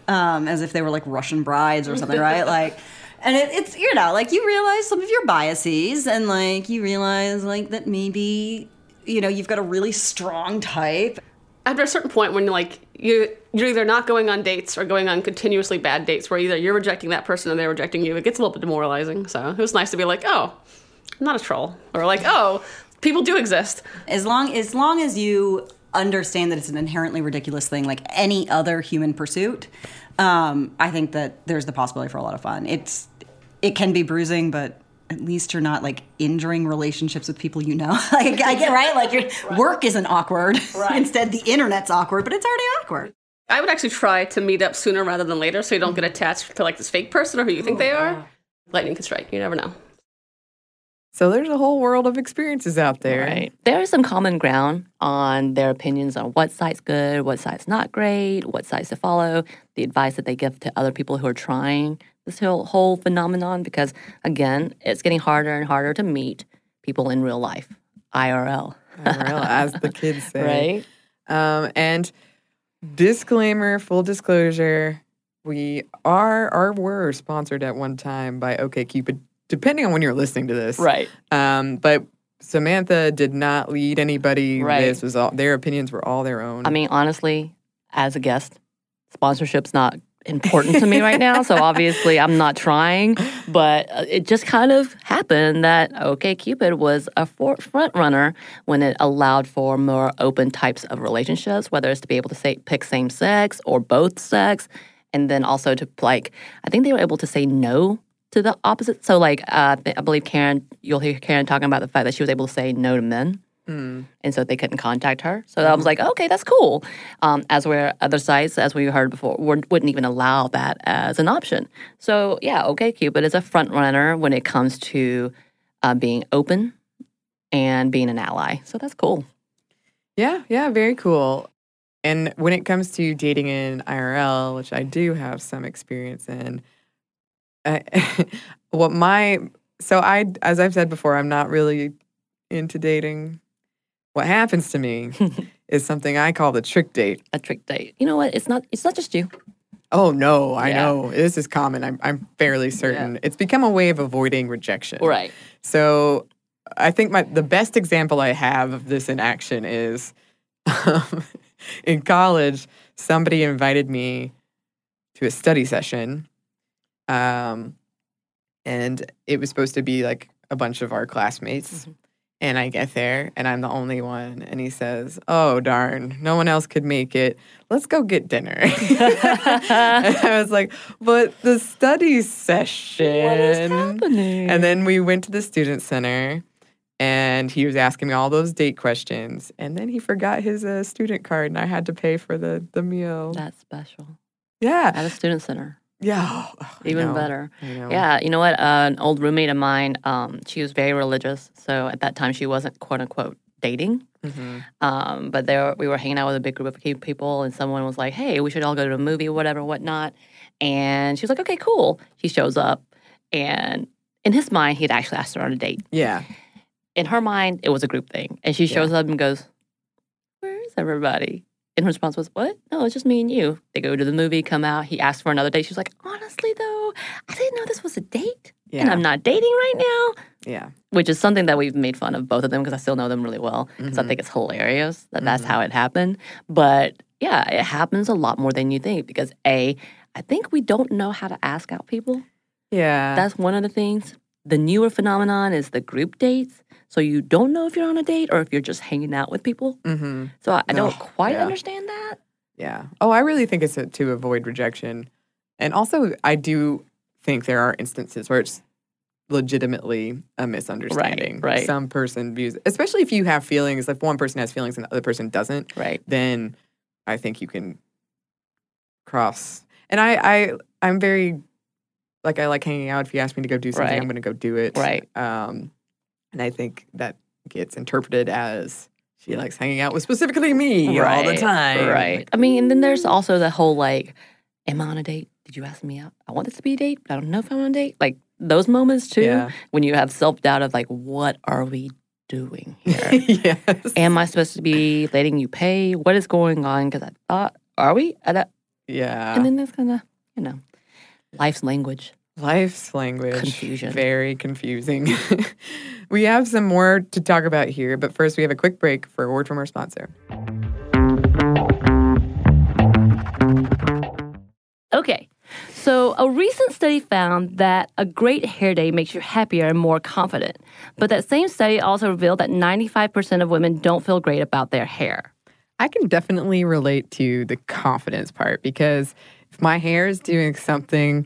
um, as if they were like Russian brides or something, right? *laughs* Like, and it, it's, you know, like you realize some of your biases and like you realize like that maybe, you know, you've got a really strong type. After a certain point, when you're like you, you're either not going on dates or going on continuously bad dates, where either you're rejecting that person or they're rejecting you. It gets a little bit demoralizing. So it was nice to be like, oh, I'm not a troll, or like, oh, people do exist. As long as long as you understand that it's an inherently ridiculous thing, like any other human pursuit, um, I think that there's the possibility for a lot of fun. It's it can be bruising, but at least you're not like injuring relationships with people you know. *laughs* like I get right, like your work isn't awkward. *laughs* Instead, the internet's awkward, but it's already awkward. I would actually try to meet up sooner rather than later, so you don't get mm-hmm. attached to like this fake person or who you think oh, they are. Lightning can strike. You never know. So there's a whole world of experiences out there. Right. There is some common ground on their opinions on what site's good, what site's not great, what sites to follow, the advice that they give to other people who are trying this whole, whole phenomenon. Because again, it's getting harder and harder to meet people in real life, IRL. IRL, as the kids *laughs* say. Right? Um, and disclaimer, full disclosure, we are or were sponsored at one time by OKCupid, depending on when you're listening to this. Right. Um, but Samantha did not lead anybody. Right. This was all their opinions were all their own. I mean, honestly, as a guest, sponsorship's not important to me right now. So *laughs* obviously, I'm not trying. But uh, it just kind of happened that OK Cupid was a for- front runner when it allowed for more open types of relationships, whether it's to be able to say pick same sex or both sex, and then also to like, I think they were able to say no to the opposite. So like, uh, I believe Karen, you'll hear Karen talking about the fact that she was able to say no to men and so they couldn't contact her. So I was like, okay, that's cool. Um, as where other sites, as we heard before, wouldn't even allow that as an option. So yeah, OkCupid is a front runner when it comes to uh, being open and being an ally. So that's cool. Yeah, yeah, very cool. And when it comes to dating in IRL, which I do have some experience in, I, *laughs* what my so I, as I've said before, I'm not really into dating. What happens to me *laughs* is something I call the trick date. A trick date. You know what? It's not. It's not just you. Oh no, I Yeah. know this is common. I'm I'm fairly certain it's become a way of avoiding rejection. Right. So I think my the best example I have of this in action is um, *laughs* in college. Somebody invited me to a study session, um, and it was supposed to be like a bunch of our classmates. And I get there, and I'm the only one. And he says, "Oh darn, no one else could make it. Let's go get dinner." *laughs* and I was like, "But the study session." What is happening? And then we went to the student center and he was asking me all those date questions. And then he forgot his uh, student card and I had to pay for the, the meal. That's special. yeah. At a student center. Yeah. *sighs* Oh, Even know. better. Know. Yeah, you know what? Uh, an old roommate of mine, um, she was very religious. So at that time, she wasn't quote unquote dating. Mhm. Um, but there, we were hanging out with a big group of people, and someone was like, "Hey, we should all go to a movie, whatever, whatnot." And she was like, "Okay, cool." He shows up, and in his mind, he'd actually asked her on a date. Yeah. In her mind, it was a group thing, and she shows up and goes, "Where is everybody?" And her response was, "What? No, it's just me and you." They go to the movie, come out. He asks for another date. She's like, "Honestly, though, I didn't know this was a date, and I'm not dating right now." Yeah. which is something that we've made fun of both of them because I still know them really well. Because I mm-hmm. think it's hilarious that that's mm-hmm. how it happened. But yeah, it happens a lot more than you think because A, I think we don't know how to ask out people. Yeah. That's one of the things. The newer phenomenon is the group dates. So you don't know if you're on a date or if you're just hanging out with people. mm-hmm. So I, I don't quite yeah. understand that. Yeah. Oh, I really think it's a, to avoid rejection. And also, I do think there are instances where it's legitimately a misunderstanding. right. Some person views, especially if you have feelings, if one person has feelings and the other person doesn't, Right. then I think you can cross. And I, I, I'm very like I like hanging out. If you ask me to go do something, Right. I'm going to go do it. Right. Um, and I think that gets interpreted as she likes hanging out with specifically me all the time. Right. I mean, and then there's also the whole like, am I on a date? Did you ask me out? I want this to be a date, but I don't know if I'm on a date. Like those moments too, Yeah. when you have self doubt of like, what are we doing *laughs* here? yes. am I supposed to be letting you pay? What is going on? Because I thought, are we? At a, yeah. and then that's kind of, you know, life's language. Life's language. Confusion. Very confusing. *laughs* we have some more to talk about here, but first we have a quick break for a word from our sponsor. Okay. So, a recent study found that a great hair day makes you happier and more confident. But that same study also revealed that 95% of women don't feel great about their hair. I can definitely relate to the confidence part because if my hair is doing something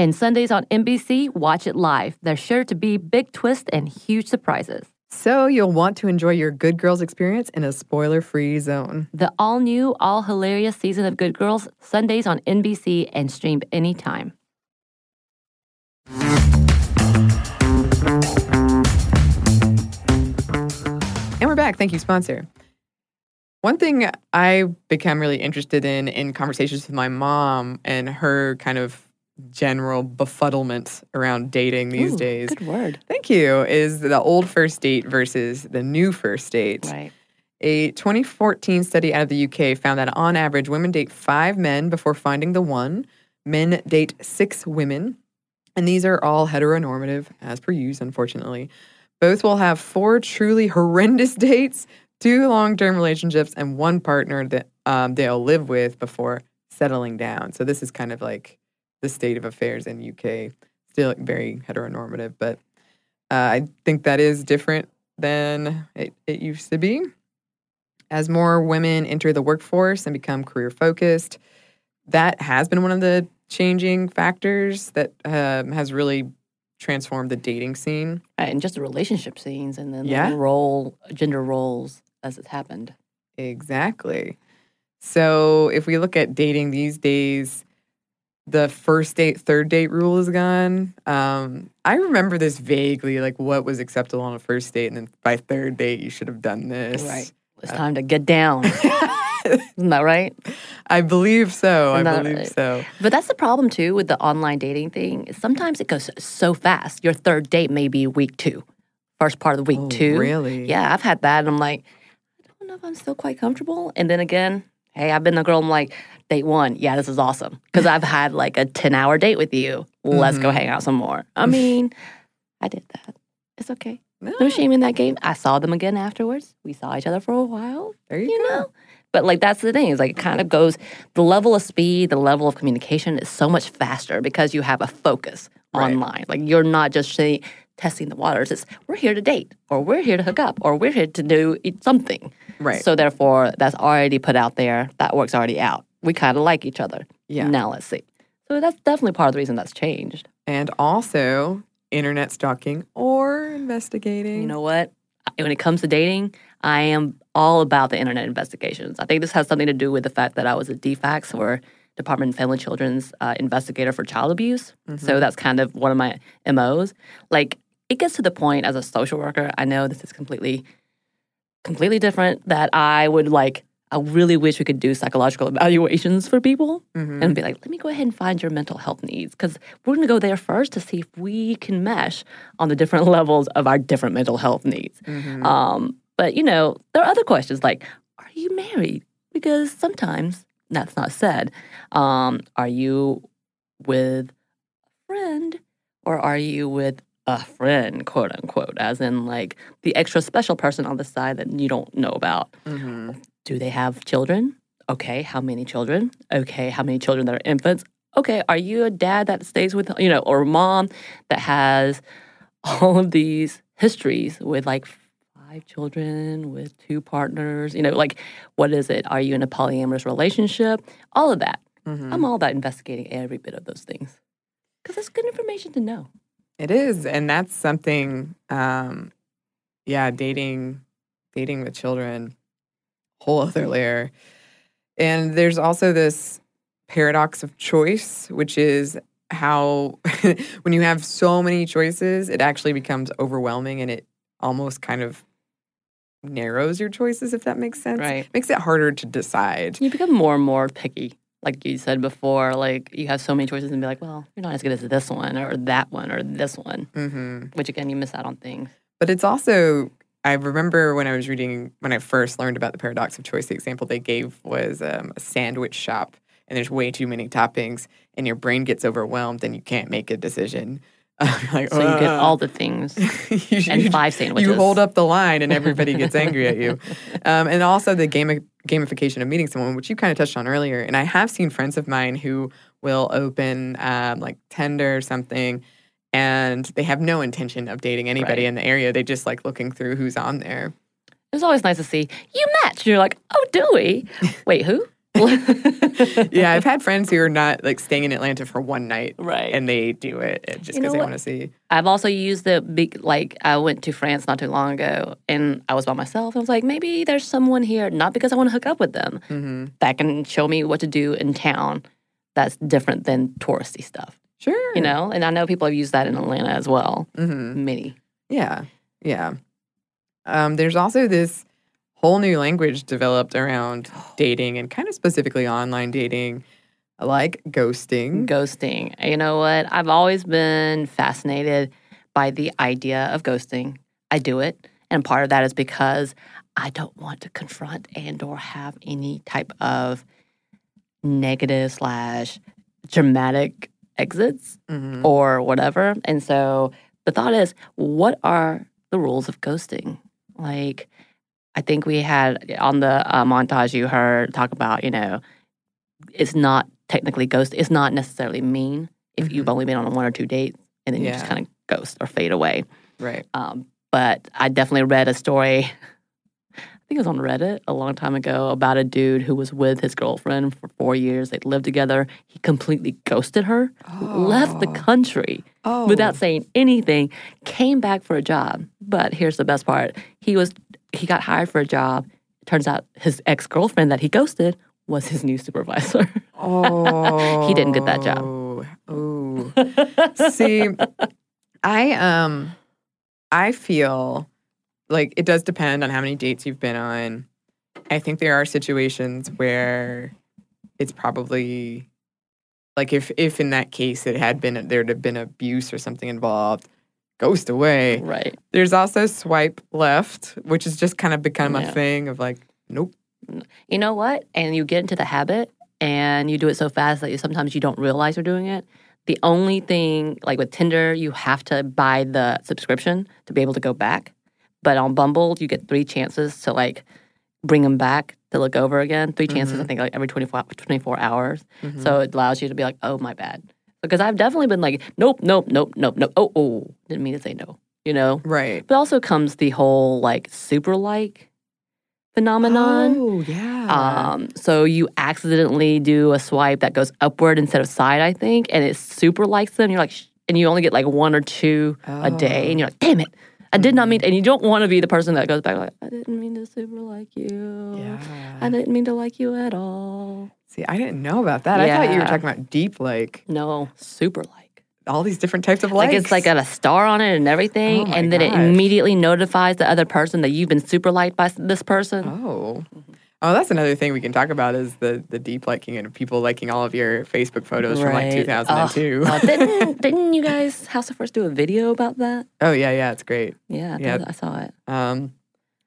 And Sundays on NBC, watch it live. There's sure to be big twists and huge surprises. So, you'll want to enjoy your Good Girls experience in a spoiler free zone. The all new, all hilarious season of Good Girls, Sundays on NBC and streamed anytime. And we're back. Thank you, sponsor. One thing I become really interested in in conversations with my mom and her kind of general befuddlement around dating these Ooh, days. Good word. Thank you. Is the old first date versus the new first date. Right. A 2014 study out of the UK found that on average, women date five men before finding the one. Men date six women. And these are all heteronormative, as per use, unfortunately. Both will have four truly horrendous *laughs* dates, two long term relationships, and one partner that um, they'll live with before settling down. So this is kind of like the state of affairs in UK. Still very heteronormative, but uh, I think that is different than it, it used to be. As more women enter the workforce and become career focused, that has been one of the changing factors that um, has really transformed the dating scene. Right, and just the relationship scenes and then Yeah. the role, gender roles as it's happened. Exactly. So if we look at dating these days, the first date, third date rule is gone. Um, I remember this vaguely, like what was acceptable on a first date, and then by third date, you should have done this. Right. It's time to get down. *laughs* Isn't that right? I believe so. I believe right? so. But that's the problem too with the online dating thing. Sometimes it goes so fast. Your third date may be week two, first part of the week Oh, two. really? Yeah, I've had that. And I'm like, I don't know if I'm still quite comfortable. And then again, hey, I've been the girl. I'm like, date one, yeah, this is awesome because I've *laughs* had like a ten hour date with you. Let's Mm-hmm. go hang out some more. I mean, I did that. It's okay. No shame in that game. I saw them again afterwards. We saw each other for a while. There you, You go. know. But like that's the thing is like it kind of goes the level of speed, the level of communication is so much faster because you have a focus Right. online. Like you're not just testing the waters. It's we're here to date, or we're here to hook up, or we're here to do something. Right. So therefore, that's already put out there. That work's already out. We kind of like each other. Yeah. Now let's see. So that's definitely part of the reason that's changed. And also internet stalking or investigating. You know what? When it comes to dating, I am all about the internet investigations. I think this has something to do with the fact that I was a DFACS or Department of Family Children's uh, investigator for child abuse. So that's kind of one of my MOs. Like it gets to the point as a social worker, I know this is completely, completely different that I would like, I really wish we could do psychological evaluations for people and be like, let me go ahead and find your mental health needs because we're going to go there first to see if we can mesh on the different *laughs* levels of our different mental health needs. Um, but you know, there are other questions like, are you married? Because sometimes that's not said. Um, are you with a friend or are you with a friend, quote unquote, as in like the extra special person on the side that you don't know about? Mhm. Do they have children? Okay, how many children? Okay, how many children that are infants? Okay, are you a dad that stays with, you know, or a mom that has all of these histories with like five children, with two partners? You know, like what is it? Are you in a polyamorous relationship? All of that. Mhm. I'm all about investigating every bit of those things because it's good information to know. It is, and that's something. Um, yeah, dating, dating with children, whole other layer. And there's also this paradox of choice, which is how *laughs* when you have so many choices, it actually becomes overwhelming, and it almost kind of narrows your choices, if that makes sense. Right. Makes it harder to decide. You become more and more picky. Like you said before, like you have so many choices and be like, well, you're not as good as this one or that one or this one, hmm which again, you miss out on things. But it's also, I remember when I was reading, when I first learned about the paradox of choice, the example they gave was um, a sandwich shop, and there's way too many toppings, and your brain gets overwhelmed, and you can't make a decision. *laughs* Like, So you get all the things *laughs* You- and five sandwiches. You hold up the line, and everybody gets angry at you. *laughs* Um, and also the game gamification of meeting someone, which you kind of touched on earlier. And I have seen friends of mine who will open um, like Tinder or something, and they have no intention of dating anybody Right. in the area. They just like looking through who's on there. It's always nice to see you match. You're like, oh, do we? *laughs* Wait, who? *laughs* yeah, I've had friends who are not like staying in Atlanta for one night, Right. And they do it just You know because they want to see. I've also used the big, like, I went to France not too long ago and I was by myself. I was like, maybe there's someone here, not because I want to hook up with them, Mm-hmm. that can show me what to do in town that's different than touristy stuff, Sure, you know? And I know people have used that in Atlanta as well. Mm-hmm. Many. Yeah, yeah. Um, there's also this whole new language developed around dating and kind of specifically online dating, like ghosting. Ghosting. You know what? I've always been fascinated by the idea of ghosting. I do it. And part of that is because I don't want to confront and or have any type of negative slash dramatic exits Mhm. or whatever. And so the thought is, what are the rules of ghosting? Like, I think we had on the uh, montage you heard talk about, you know, it's not technically ghost. It's not necessarily mean if you've only been on one or two dates and then you just Mm-hmm. Kind of ghost or fade away. Right. Um, but I definitely read a story. *laughs* I think it was on Reddit a long time ago about a dude who was with his girlfriend for four years. They lived together. He completely ghosted her, left the country Oh. without saying anything, came back for a job. But here's the best part: he was he got hired for a job. Turns out his ex girlfriend that he ghosted was his new supervisor. Oh, *laughs* He didn't get that job. Oh, see, I um, I feel like it does depend on how many dates you've been on. I think there are situations where it's probably like if if in that case it had been there'd have been abuse or something involved, ghost away. right. There's also swipe left, which has just kind of become Yeah. a thing of like, nope. You know what? And you get into the habit and you do it so fast that you, sometimes you don't realize you're doing it. The only thing, like with Tinder, you have to buy the subscription to be able to go back. But on Bumble, you get three chances to like bring them back to look over again. 3 chances, I mm-hmm. think, like every 24, 24 hours. Mm-hmm. So it allows you to be like, oh, my bad. Because I've definitely been like, nope, nope, nope, nope, nope. Oh, oh, didn't mean to say no, you know? Right. But also comes the whole like super like phenomenon. Oh yeah. Um, so you accidentally do a swipe that goes upward instead of side, I think, and it super likes them. You're like, sh- and you only get like one or two a day, and you're like, damn it, I did not mean. And you don't want to be the person that goes back like, I didn't mean to super like you. yeah. I didn't mean to like you at all. See, I didn't know about that. I thought you were talking about deep like No, super like. all these different types of likes. Like it's like got a star on it and everything, Oh my and then it immediately notifies the other person that you've been super liked by this person. Oh. Oh, that's another thing we can talk about is the the deep liking and people liking all of your Facebook photos from like 2002. Oh, didn't *laughs* didn't you guys House of First do a video about that? oh yeah, yeah, it's great. Yeah, I, Yeah. I saw it. Um,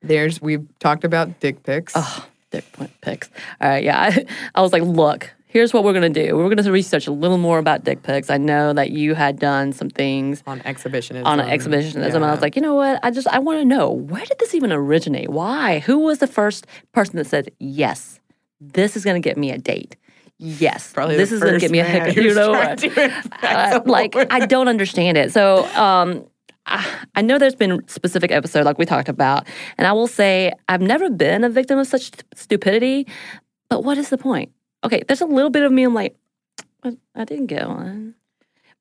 there's we've talked about dick pics. Oh, dick point pics. All right, yeah. I, *laughs* I was like, look, here's what we're gonna do. We're gonna research a little more about dick pics. I know that you had done some things on exhibitionism. on exhibitionism. And I was like, you know what? I just I want to know where did this even originate? Why? Who was the first person that said yes? This is gonna get me a date. Yes, Probably this is gonna first get me a hiccup. You know, uh, *laughs* like. I don't understand it. So um, I, know there's been specific episode like we talked about, and I will say I've never been a victim of such st- stupidity. But what is the point? Okay, there's a little bit of me. I'm like, I, I didn't get one.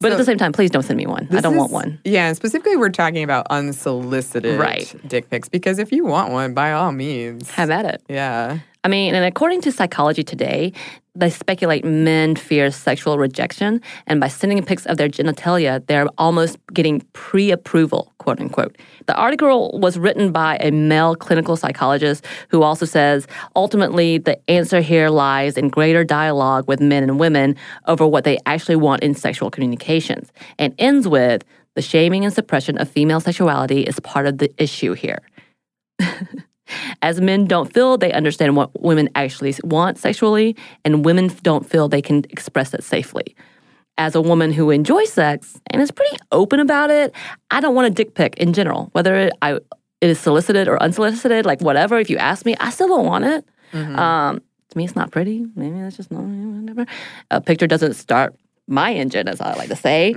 But at the same time, please don't send me one. I don't want one. Yeah, and specifically, we're talking about unsolicited Right. dick pics because if you want one, by all means, Have at it. yeah. I mean, and according to Psychology Today, they speculate men fear sexual rejection, and by sending pics of their genitalia, they're almost getting pre-approval, quote unquote. The article was written by a male clinical psychologist who also says ultimately the answer here lies in greater dialogue with men and women over what they actually want in sexual communications, and ends with the shaming and suppression of female sexuality is part of the issue here *laughs* as men don't feel they understand what women actually want sexually, and women don't feel they can express it safely. As a woman who enjoys sex and is pretty open about it, I don't want a dick pic in general, whether it, I, it is solicited or unsolicited, like whatever. If you ask me, I still don't want it. Um, to me, it's not pretty. Maybe that's just not whatever. A picture doesn't start my engine, as I like to say,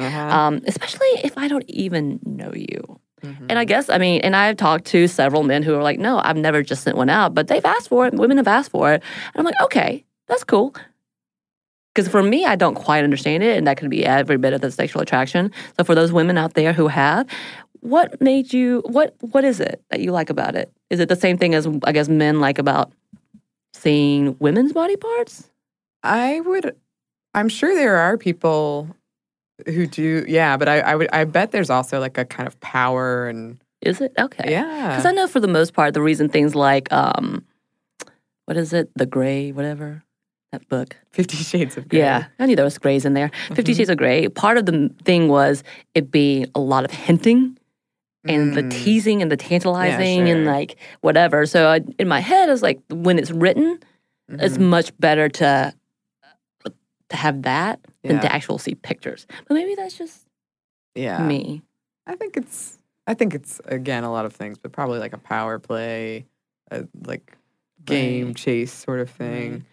um, especially if I don't even know you. And I guess, I mean, and I've talked to several men who are like, no, I've never just sent one out, but they've asked for it. Women have asked for it. And I'm like, okay, that's cool. Because for me, I don't quite understand it, and that could be every bit of the sexual attraction. So for those women out there who have, what made you? What What is it that you like about it? Is it the same thing as I guess men like about seeing women's body parts? I would. I'm sure there are people who do. Yeah, but I, I would. I bet there's also like a kind of power and Is it okay? yeah. Because I know for the most part, the reason things like um, what is it, the gray, whatever that book. Fifty Shades of Grey. Yeah, I knew there was grays in there. 50 Shades of Grey. Part of the thing was it being a lot of hinting and the Mm. teasing and the tantalizing and sure. like whatever. So I, in my head, I was like, when it's written, it's Mhm. much better to to have that than to actually see pictures. But maybe that's just yeah. me. I think it's. I think it's again a lot of things, but probably like a power play, a, like game Right. chase sort of thing.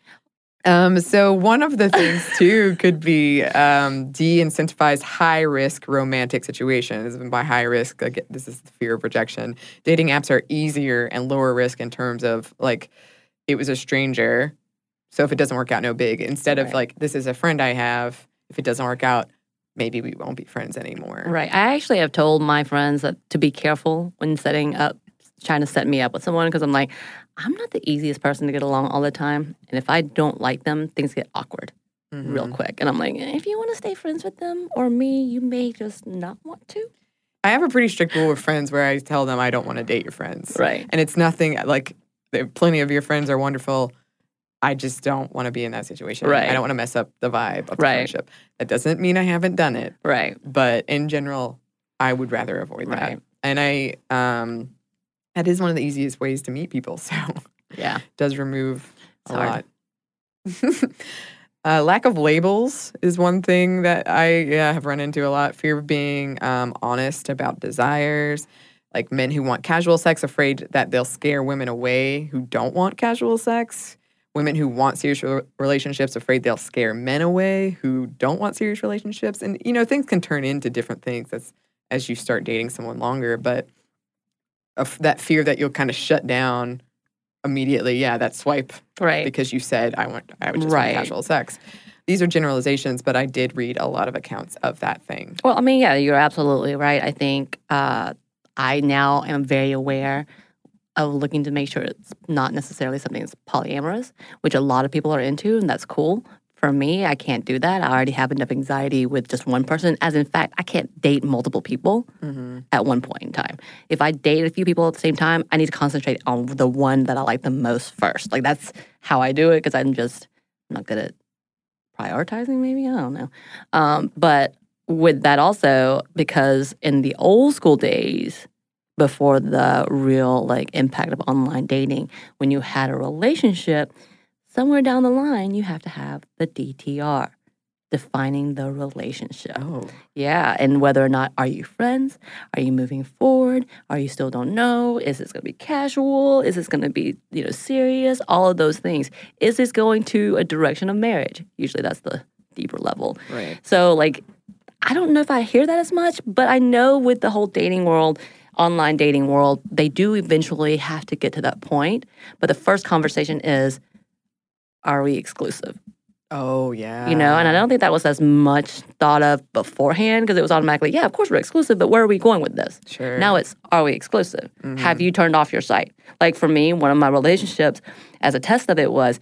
Um, so one of the things *laughs* too could be um, de-incentivize high risk romantic situations. And by high risk, again, this is the fear of rejection. Dating apps are easier and lower risk in terms of like it was a stranger, so if it doesn't work out, no big. Instead of like this is a friend I have. If it doesn't work out, maybe we won't be friends anymore. Right. I actually have told my friends that to be careful when setting up, trying to set me up with someone because I'm like, I'm not the easiest person to get along all the time. And if I don't like them, things get awkward real Mhm. quick. And I'm like, if you want to stay friends with them or me, you may just not want to. I have a pretty strict rule with friends where I tell them I don't want to date your friends. Right. And it's nothing like plenty of your friends are wonderful. I just don't want to be in that situation. Right. I don't want to mess up the vibe of the Right. friendship. That doesn't mean I haven't done it, Right. but in general, I would rather avoid that. Right. And I, um, that is one of the easiest ways to meet people. *laughs* So Yeah. it does remove It's a hard. lot. *laughs* uh, lack of labels is one thing that I yeah, have run into a lot. Fear of being um, honest about desires. Like men who want casual sex, afraid that they'll scare women away who don't want casual sex. Women who want serious relationships, afraid they'll scare men away who don't want serious relationships. And, you know, things can turn into different things as, as you start dating someone longer. But that fear that you'll kind of shut down immediately, yeah, that swipe Right. because you said I want I would just Right. want casual sex. These are generalizations, but I did read a lot of accounts of that thing. Well, I mean, yeah, you're absolutely right. I think uh, I now am very aware of looking to make sure it's not necessarily something that's polyamorous, which a lot of people are into, and that's cool. For me, I can't do that. I already have enough anxiety with just one person, as in fact, I can't date multiple people at one point in time. If I date a few people at the same time, I need to concentrate on the one that I like the most first. Like that's how I do it because I'm just I'm not good at prioritizing. Maybe I don't know. Um, but with that also, because in the old school days, before the real like impact of online dating, when you had a relationship, somewhere down the line you have to have the DTR, defining the relationship. Oh, Yeah, and whether or not are you friends? Are you moving forward? Are you still don't know? Is this going to be casual? Is this going to be you know serious? All of those things. Is this going to a direction of marriage? Usually that's the deeper level. right. So like I don't know if I hear that as much, but I know with the whole dating world, online dating world, they do eventually have to get to that point. But the first conversation is are we exclusive? Oh yeah. you know, and I don't think that was as much thought of beforehand because it was automatically, yeah, of course we're exclusive, but where are we going with this? Sure. Now it's, are we exclusive? Have you turned off your site? Like for me, one of my relationships, as a test of it, was,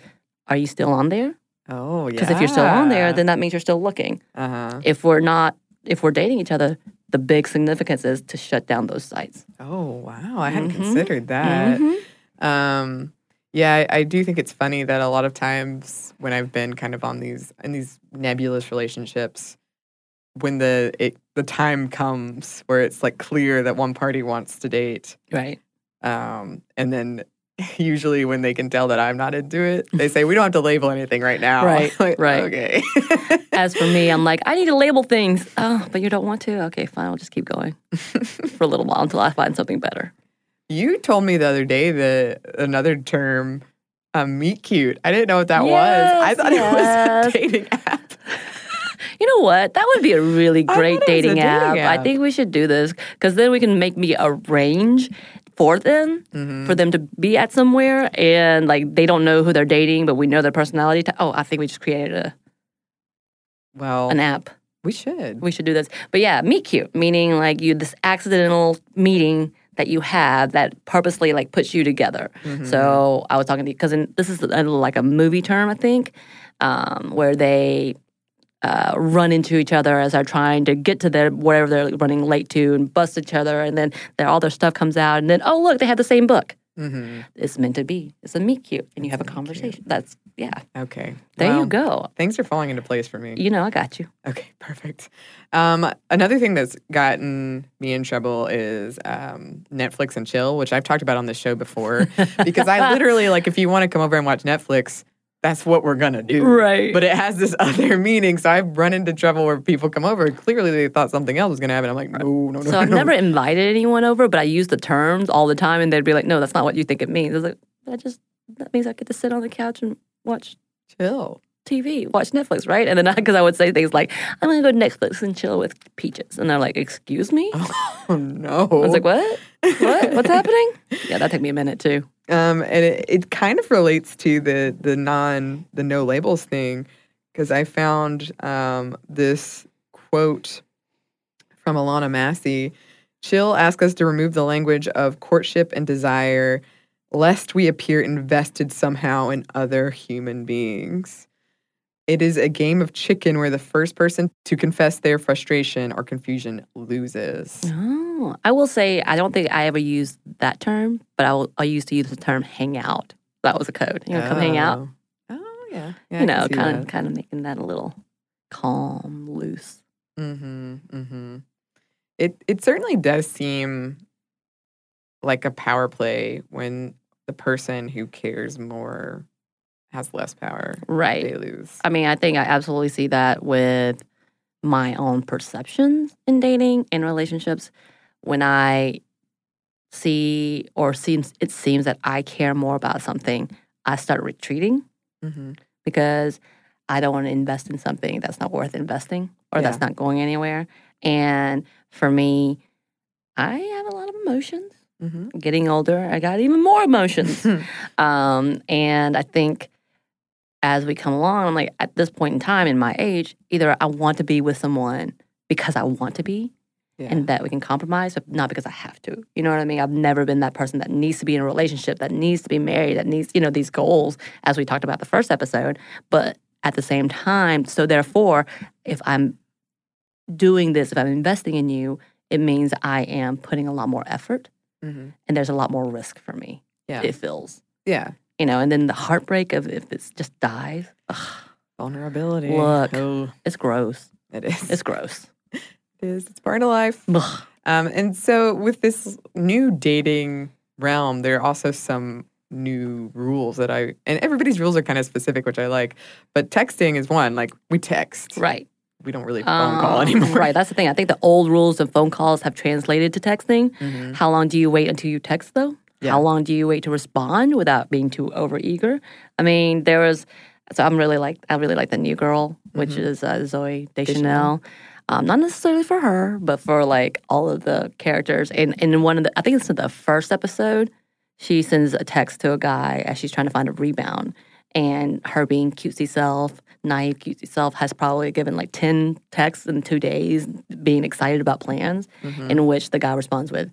are you still on there? Oh yeah. Because if you're still on there, then that means you're still looking. uh huh. If we're not, if we're dating each other, the big significance is to shut down those sites. Oh wow, I hadn't Mm-hmm. considered that. Um, yeah, I, I do think it's funny that a lot of times when I've been kind of on these in these nebulous relationships, when the it, the time comes where it's like clear that one party wants to date, Right. um, and then *laughs* usually when they can tell that I'm not into it, they say we don't have to label anything right now. Right, *laughs* Like, right. Okay. *laughs* As for me, I'm like, I need to label things. Oh, but you don't want to? Okay, fine. I'll just keep going for a little while until I find something better. you told me the other day that another term. Um, meet cute. I didn't know what that was. I Yes, thought it was a dating app. You know what? That would be a really great was a dating, app. dating I think we should do this because then we can make me arrange for them Mm-hmm. for them to be at somewhere and like they don't know who they're dating, but we know their personality. Ty- oh, I think we just created a, Well, an app. we should. We should do this. But yeah, meet cute, meaning like you this accidental meeting that you have that purposely like puts you together. Mm-hmm. So I was talking to you because this is a, like a movie term, I think, um, where they uh, run into each other as they're trying to get to their whatever they're running late to and bust each other, and then their, all their stuff comes out, and then oh look, they have the same book. Mm-hmm. It's meant to be. It's a meet cute, and you have a conversation. That's yeah. Okay. There Well, you go. Things are falling into place for me. You know, I got you. Okay, perfect. Um, another thing that's gotten me in trouble is um, Netflix and chill, which I've talked about on this show before. *laughs* because I literally like, if you want to come over and watch Netflix, that's what we're gonna do. Right. But it has this *laughs* other meaning. So I've run into trouble where people come over. Clearly, they thought something else was gonna happen. I'm like, no, no, no. So I've no. never invited anyone over, but I use the terms all the time, and they'd be like, "No, that's not what you think it means." I was like, "That just that means I get to sit on the couch and watch chill. TV, watch Netflix, right?" And then because I, would say things like, "I'm gonna go to Netflix and chill with Peaches," and they're like, "Excuse me?" *laughs* Oh no. I was like, "What? What? What's *laughs* happening?" Yeah, that took me a minute too. Um, and it, it kind of relates to the the non the no labels thing because I found um, this quote from Alana Massey. She'll ask us to remove the language of courtship and desire, lest we appear invested somehow in other human beings. It is a game of chicken where the first person to confess their frustration or confusion loses. Oh, I will say I don't think I ever used that term, but I, will, I used to use the term "hang out." That was a code. You know, come hang out. Oh. Oh yeah, yeah. you know, kind of kind of making that a little calm, loose. Mm-hmm. Mm-hmm. It it certainly does seem like a power play when the person who cares more has less power. Right. They lose. I mean, I think I absolutely see that with my own perceptions in dating and relationships. When I see or seems it seems that I care more about something, I start retreating Mm-hmm. because I don't want to invest in something that's not worth investing or that's not going anywhere. And for me, I have a lot of emotions. Mm-hmm. Getting older, I got even more emotions. *laughs* um, and I think as we come along, I'm like, at this point in time in my age, either I want to be with someone because I want to be Yeah. and that we can compromise, but not because I have to. You know what I mean? I've never been that person that needs to be in a relationship, that needs to be married, that needs, you know, these goals, as we talked about the first episode. But at the same time, so therefore, if I'm doing this, if I'm investing in you, it means I am putting a lot more effort Mhm. and there's a lot more risk for me. Yeah. It feels. yeah. You know, and then the heartbreak of if it just dies, ugh, Vulnerability. Look. Oh, it's gross. it is. It's gross. *laughs* it is. It's part of life. Ugh. Um, and so with this new dating realm, there are also some new rules that I and everybody's rules are kind of specific, which I like. But texting is one. Like we text. Right. We don't really phone call Um, anymore. Right. That's the thing. I think the old rules of phone calls have translated to texting. Mhm. How long do you wait until you text, though? Yeah. How long do you wait to respond without being too overeager? I mean, there was. So I'm really like I really like the new girl, which Mm-hmm. is uh, Zooey Deschanel. Um, not necessarily for her, but for like all of the characters. And and in one of the, I think it's the first episode, she sends a text to a guy as she's trying to find a rebound, and her being cutesy self, naive cutesy self, has probably given like 10 texts in two days being excited about plans, Mm-hmm. in which the guy responds with,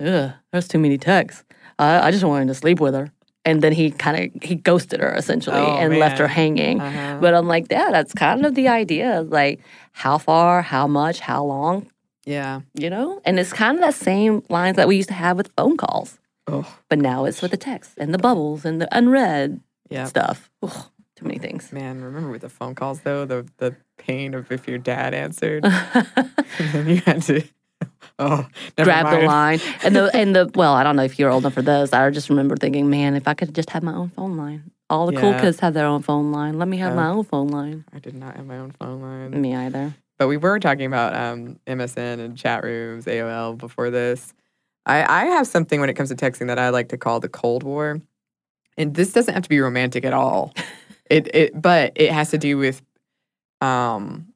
Ugh, there's too many texts. I, I just wanted to sleep with her. And then he kind of he ghosted her essentially Oh, and left her hanging. Uh-huh. But I'm like, yeah, that's kind of the idea. Like, how far, how much, how long, Yeah. you know? And it's kind of that same lines that we used to have with phone calls. Oh. But now it's with the text and the bubbles and the unread Yeah. stuff. Ugh, too many things. Man, remember with the phone calls though, the the pain of if your dad answered, *laughs* and then you had to, *laughs* oh, Grab the line and the and the *laughs* well, I don't know if you're old enough for this. I just remember thinking, man, if I could just have my own phone line. All the cool kids have their own phone line. Let me have Oh. my own phone line. I did not have my own phone line. Me either. But we were talking about um, MSN and chat rooms, AOL before this. I, I have something when it comes to texting that I like to call the Cold War. And this doesn't have to be romantic at all. *laughs* it, it but it has to do with um,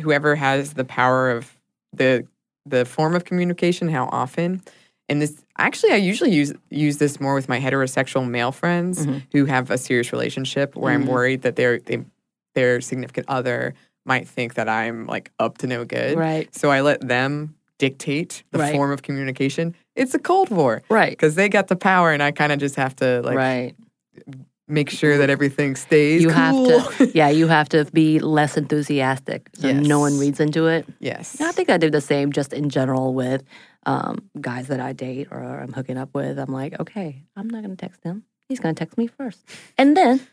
whoever has the power of the the form of communication, how often. And this actually I usually use use this more with my heterosexual male friends Mhm. who have a serious relationship where I'm Mhm. worried that their they, their significant other might think that I'm like up to no good. Right. So I let them dictate the Right. form of communication. It's a cold war Right. because they got the power, and I kind of just have to like right. Make sure that everything stays. You cool. have to *laughs* yeah, you have to *laughs* be less enthusiastic so no one reads into it. yes. I think I do the same just in general with um, guys that I date or I'm hooking up with. I'm like, okay, I'm not going to text him. He's going to text me first. And then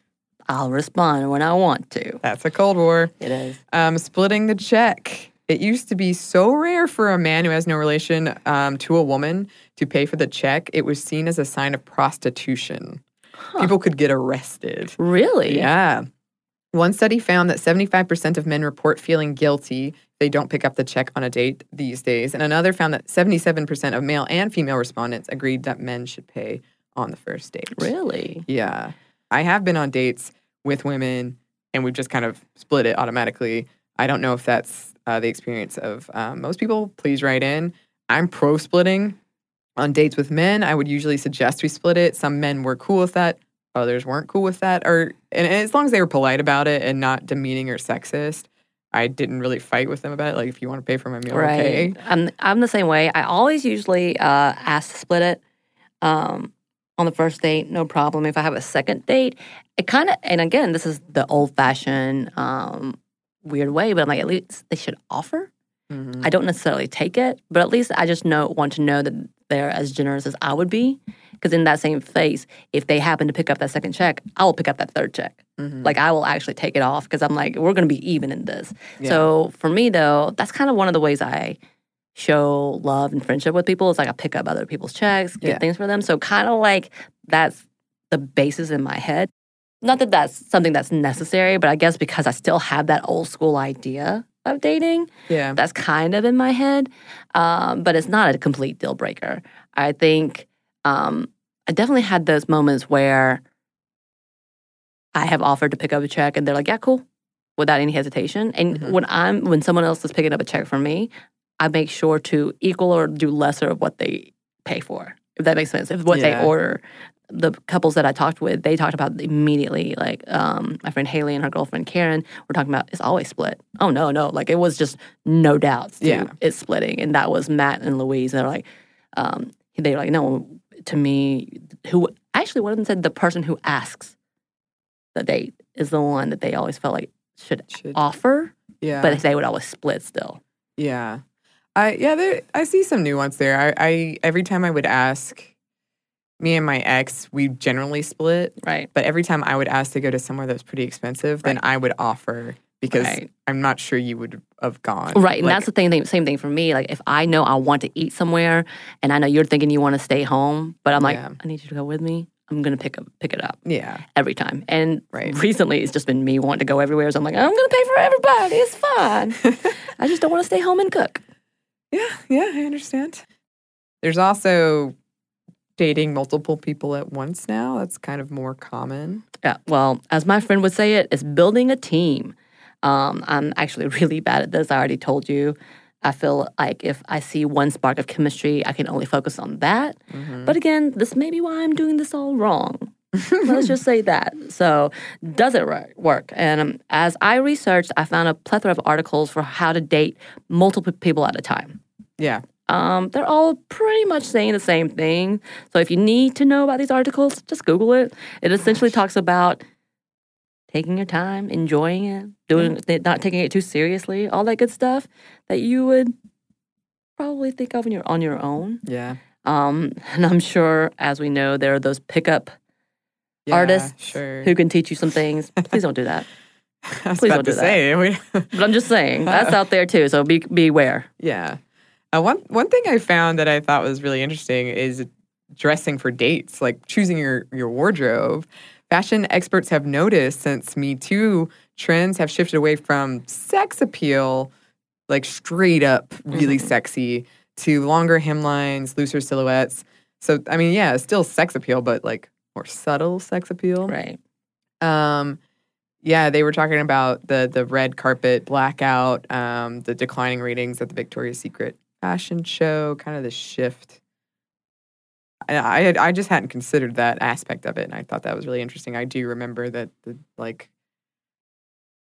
I'll respond when I want to. That's a cold war. It is. Um, splitting the check. It used to be so rare for a man who has no relation um, to a woman to pay for the check. It was seen as a sign of prostitution. People could get arrested. Really? Yeah. One study found that 75% of men report feeling guilty they don't pick up the check on a date these days. And another found that 77% of male and female respondents agreed that men should pay on the first date. Really? Yeah. I have been on dates with women and we've just kind of split it automatically. I don't know if that's uh, the experience of um, most people. Please write in. I'm pro splitting. On dates with men, I would usually suggest we split it. Some men were cool with that, others weren't cool with that. Or and as long as they were polite about it and not demeaning or sexist, I didn't really fight with them about it. Like if you want to pay for my meal, Right. okay. I'm, I'm the same way. I always usually uh, ask to split it um, on the first date, no problem. If I have a second date, it kind of, and again, this is the old fashioned um, weird way, but I'm like, at least they should offer. Mhm. I don't necessarily take it, but at least I just know want to know that they're as generous as I would be. Because in that same phase, if they happen to pick up that second check, I will pick up that third check. Mhm. Like I will actually take it off because I'm like, we're going to be even in this. So for me though, that's kind of one of the ways I show love and friendship with people. Is like I pick up other people's checks, get Yeah. things for them. So kind of like that's the basis in my head. Not that that's something that's necessary, but I guess because I still have that old school idea of dating, Yeah. that's kind of in my head. Um, but it's not a complete deal breaker. I think um, I definitely had those moments where I have offered to pick up a check and they're like, yeah, cool, without any hesitation. And Mhm. when I'm when someone else is picking up a check for me, I make sure to equal or do lesser of what they pay for. If that makes sense. If what Yeah. they order. The couples that I talked with, they talked about immediately. Like um, my friend Haley and her girlfriend Karen were talking about it's always split. Oh no, no, like it was just no doubts. Yeah. it's splitting, and that was Matt and Louise. They're like, um, they're like, no, to me, who actually one of them said the person who asks the date is the one that they always felt like should Should- offer, yeah. but they would always split still. Yeah. I yeah, there I see some nuance there. I, I every time I would ask me and my ex, we generally split, Right. but every time I would ask to go to somewhere that was pretty expensive, then I would offer because Right. I'm not sure you would have gone. Right, and Like, that's the thing, thing. Same thing for me. Like if I know I want to eat somewhere, and I know you're thinking you want to stay home, but I'm like, Yeah. I need you to go with me. I'm gonna pick up pick it up yeah. every time. And Right. recently, it's just been me wanting to go everywhere. So I'm like, I'm gonna pay for everybody. It's fine. *laughs* I just don't want to stay home and cook. Yeah, yeah, I understand. There's also dating multiple people at once now. That's kind of more common. Yeah. Well, as my friend would say it, it's building a team. Um, I'm actually *laughs* really bad at this. I already told you. I feel like if I see one spark of chemistry, I can only focus on that. Mm-hmm. But again, this may be why I'm doing this all wrong. *laughs* Let's just say that. So, does it work? And um, as I researched, I found a plethora of articles for how to date multiple people at a time. Yeah. Um, they're all pretty much saying the same thing. So if you need to know about these articles, just Google it. It essentially talks about taking your time, enjoying it, doing th- not taking it too seriously, all that good stuff that you would probably think of when you're on your own. Yeah. Um, *laughs* and I'm sure, as we know, there are those pickup Yeah, artists Sure. who can teach you some things. Please don't do that. *laughs* Please don't do that. say. We, But I'm just saying that's *laughs* out there too. So be beware. yeah. Uh, one one thing I found that I thought was really interesting is dressing for dates, like choosing your your wardrobe. Fashion experts have noticed since Me Too, trends have shifted away from sex appeal, like straight up really Mm-hmm. sexy, to longer hemlines, looser silhouettes. So I mean, yeah, still sex appeal, but like more subtle sex appeal. Right. Um, yeah, they were talking about the the red carpet blackout, um, the declining ratings at the Victoria's Secret fashion show, kind of the shift. I I, had, I just hadn't considered that aspect of it, and I thought that was really interesting. I do remember that the like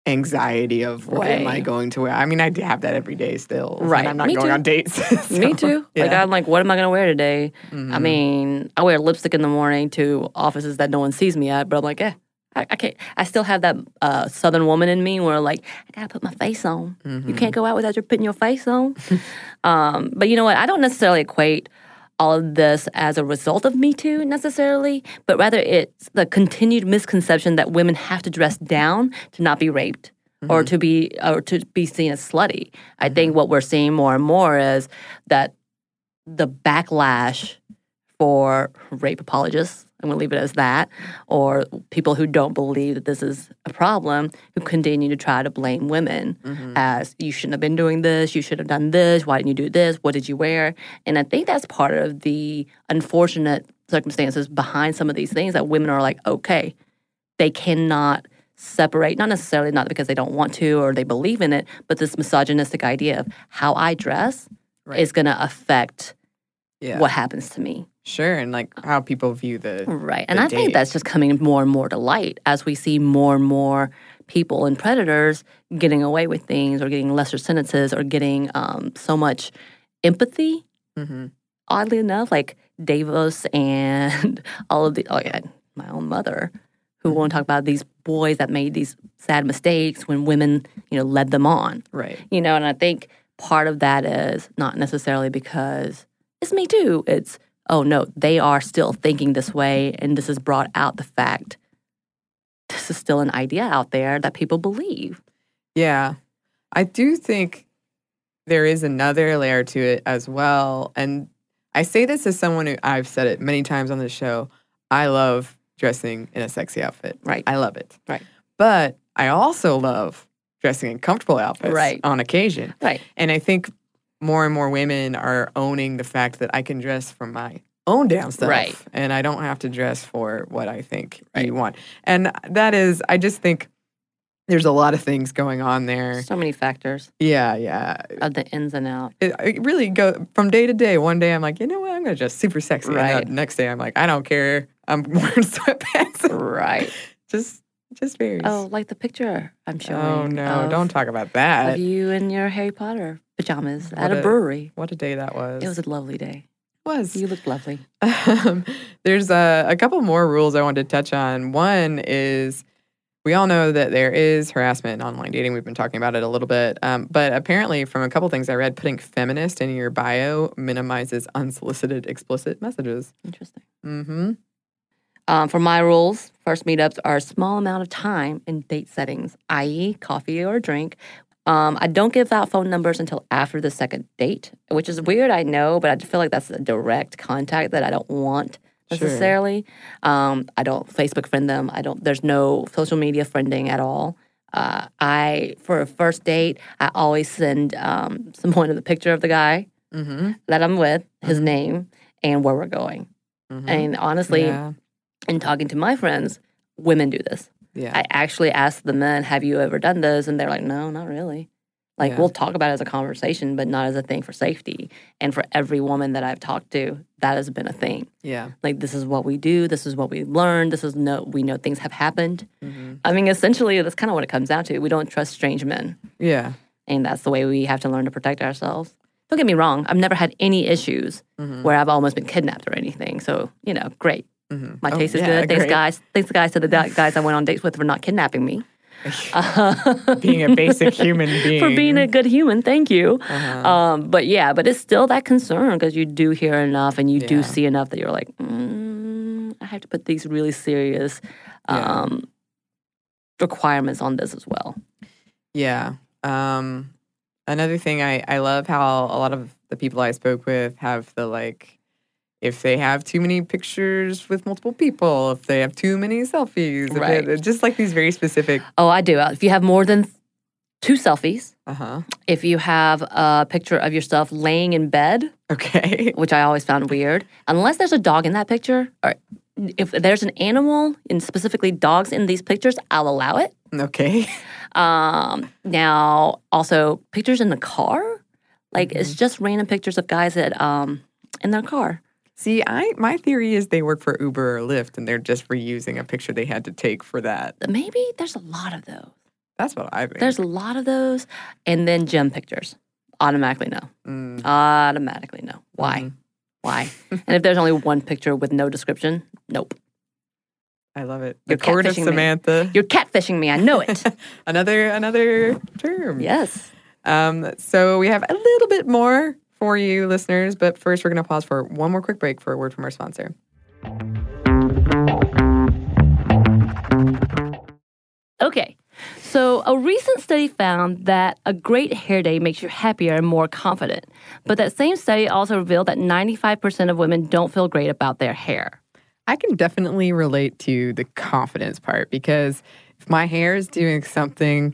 anxiety of what am I going to wear? I mean, I do have that every day still. and Right. I'm not Me going too. on dates. *laughs* Me so, too. Like. I'm like, what am I gonna wear today? I Mhm. mean, I wear lipstick in the morning to offices that no one sees me at, but I'm like, eh, I, I can't. I still have that uh, southern woman in me where like I gotta put my face on. You can't go out without you putting your face on. *laughs* um, but you know what? I don't necessarily equate all of this as a result of Me Too necessarily, but rather it's the continued misconception that women have to dress down to not be raped. Or to be or to be seen as slutty. I think what we're seeing more and more is that the backlash for rape apologists, I'm going to leave it as that, or people who don't believe that this is a problem, who continue to try to blame women mm-hmm. as you shouldn't have been doing this, you should have done this, why didn't you do this, what did you wear? And I think that's part of the unfortunate circumstances behind some of these things that women are like, okay, they cannot separate, not necessarily not because they don't want to or they believe in it, but this misogynistic idea of how I dress is going to affect yeah. what happens to me. Sure, and like how people view the Right. And the I think that's just coming more and more to light as we see more and more people and predators getting away with things or getting lesser sentences or getting um, so much empathy. Mhm. Oddly enough, like Davos *laughs* and all of the, oh yeah, my own mother, who won't talk about these boys that made these sad mistakes when women, you know, led them on. right. You know, and I think part of that is not necessarily because it's me too. It's, oh no, they are still thinking this way. And this has brought out the fact this is still an idea out there that people believe. Yeah. I do think there is another layer to it as well. And I say this as someone who I've said it many times on the show. I love dressing in a sexy outfit. Right. I love it. Right. But I also love dressing in comfortable outfits Right. on occasion. Right. And I think more and more women are owning the fact that I can dress for my own damn stuff. Right. And I don't have to dress for what I think Right. you want. And that is, I just think there's a lot of things going on there. So many factors Yeah, yeah. of the ins and outs. It, it really go from day to day. One day I'm like, you know what, I'm gonna dress super sexy. And Right. the next day I'm like, I don't care. I'm *laughs* wearing sweatpants. Right. *laughs* just, just varies. Oh, like the picture I'm showing. Oh, no! don't talk about that. Of you in your Harry Potter pajamas at a a- brewery. What a day that was. It was a lovely day. was. You looked lovely. *laughs* Um, there's a, a couple more rules I wanted to touch on. One is we all know that there is harassment in online dating. We've been talking about it a little bit. Um, but apparently, from a couple things I read, putting feminist in your bio minimizes unsolicited explicit messages. Interesting. Mm-hmm. Um, for my rules, first meetups are a small amount of time in date settings, i.e., coffee or drink. Um, I don't give out phone numbers until after the second date, which is weird, I know, but I feel like that's a direct contact that I don't want Sure. necessarily. Um, I don't Facebook friend them. I don't. There's no social media friending at all. Uh, I for a first date, I always send um, someone the picture of the guy Mm-hmm. that I'm with, his name, and where we're going. And honestly, yeah. In talking to my friends, women do this. Yeah. I actually asked the men, "Have you ever done this?" And they're like, "No, not really." Like Yeah. we'll talk about it as a conversation, but not as a thing for safety. And for every woman that I've talked to, that has been a thing. Yeah. Like this is what we do. This is what we learned. This is no. We know things have happened. Mm-hmm. I mean, essentially, that's kind of what it comes down to. We don't trust strange men, Yeah. and that's the way we have to learn to protect ourselves. Don't get me wrong. I've never had any issues Mm-hmm. where I've almost been kidnapped or anything. So you know, great. My Oh, taste is yeah, good. Thanks, great. guys. Thanks, guys, to the *laughs* guys I went on dates with for not kidnapping me. *laughs* Being a basic human being. *laughs* for being a good human. Thank you. Uh-huh. Um, but yeah, but it's still that concern because you do hear enough and you Yeah. do see enough that you're like, mm, I have to put these really serious Yeah. um, requirements on this as well. Yeah. Um, another thing I, I love how a lot of the people I spoke with have the like, if they have too many pictures with multiple people, if they have too many selfies, Right. just like these very specific. Oh, I do. If you have more than two selfies, Uh huh. if you have a picture of yourself laying in bed, Okay. *laughs* which I always found weird, unless there's a dog in that picture, or if there's an animal and specifically dogs in these pictures, I'll allow it. Okay. Um, now, also pictures in the car, like it's just random pictures of guys that um in their car. See, I my theory is they work for Uber or Lyft, and they're just reusing a picture they had to take for that. Maybe there's a lot of those. That's what I think. There's a lot of those, and then gem pictures. Automatically no. Mm. Automatically no. Why? Mhm. Why? *laughs* and if there's only one picture with no description, nope. I love it. You're The court of catfishing me. Samantha. You're catfishing me. I know it. *laughs* another another term. yes. Um, so we have a little bit more for you listeners, but first we're going to pause for one more quick break for a word from our sponsor. Okay. So, a recent study found that a great hair day makes you happier and more confident. But that same study also revealed that 95% of women don't feel great about their hair. I can definitely relate to the confidence part because if my hair is doing something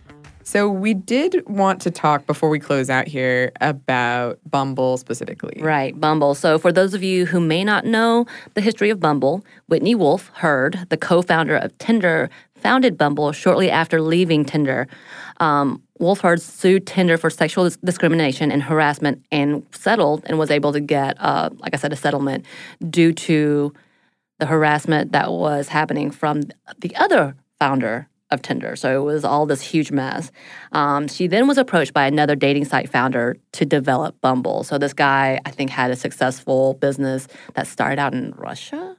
So we did want to talk before we close out here about Bumble specifically. Right, Bumble. So, for those of you who may not know the history of Bumble, Whitney Wolfe Herd, the co founder of Tinder, founded Bumble shortly after leaving Tinder. Um, Wolf Hurd sued Tinder for sexual dis- discrimination and harassment and settled and was able to get, uh, like I said, a settlement due to the harassment that was happening from the other founder of Tinder. So it was all this huge mess. Um, she then was approached by another dating site founder to develop Bumble. So this guy, I think, had a successful business that started out in Russia.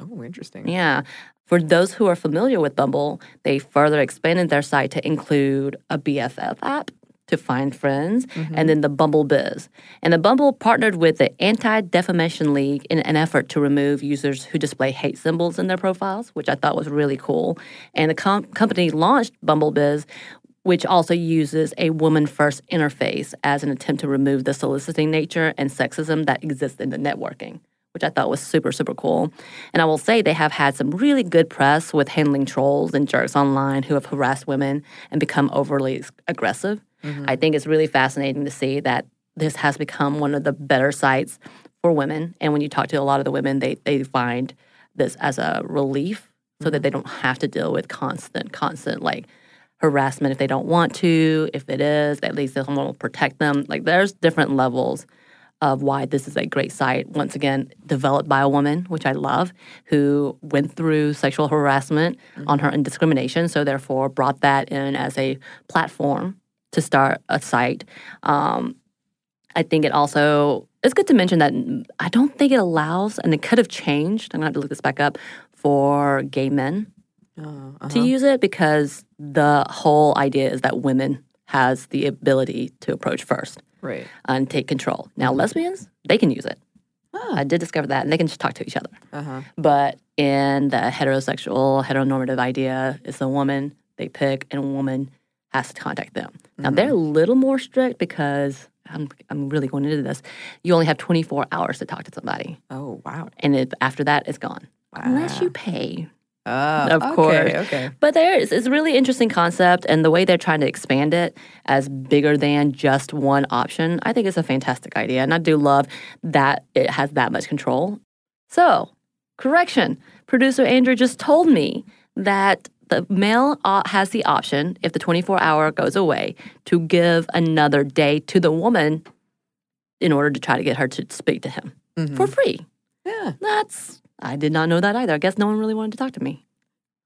Oh, interesting. Yeah. For those who are familiar with Bumble, they further expanded their site to include a BFF app to find friends and mm-hmm. then the Bumble Biz. And the Bumble partnered with the Anti Defamation League in an effort to remove users who display hate symbols in their profiles, which I thought was really cool. And the com- company launched Bumble Biz. Which also uses a woman first interface as an attempt to remove the soliciting nature and sexism that exists in the networking which I thought was super, super cool. And I will say they have had some really good press with handling trolls and jerks online who have harassed women and become overly s- aggressive. I think it's really fascinating to see that this has become one of the better sites for women. And when you talk to a lot of the women, they, they find this as a relief so that mm-hmm. they don't have to deal with constant, constant like harassment if they don't want to. If it is, at least someone will protect them. Like there's different levels of why this is a great site. Once again, developed by a woman, which I love, who went through sexual harassment mm-hmm. on her and discrimination. So therefore, brought that in as a platform to start a site. Um, I think it also it's good to mention that I don't think it allows, and it could have changed. I'm gonna have to look this back up for gay men to use it because the whole idea is that women has the ability to approach first Right. and take control. Now lesbians, they can use it. I did discover that, and they can just talk to each other. Uh-huh. But in the heterosexual, heteronormative idea, it's a woman they pick, and a woman has to contact them. Now they're a mm-hmm. little more strict because I'm I'm really going into this. You only have 24 hours to talk to somebody, Oh, wow. and if, after that, it's gone Wow. unless you pay. Oh, Of okay, course. Okay. But there is it's a really interesting concept, and the way they're trying to expand it as bigger than just one option, I think it's a fantastic idea, and I do love that it has that much control. So, correction, producer Andrew just told me that the male uh, has the option, if the 24 hour goes away, to give another day to the woman in order to try to get her to speak to him for free. Yeah. That's I did not know that either. I guess no one really wanted to talk to me.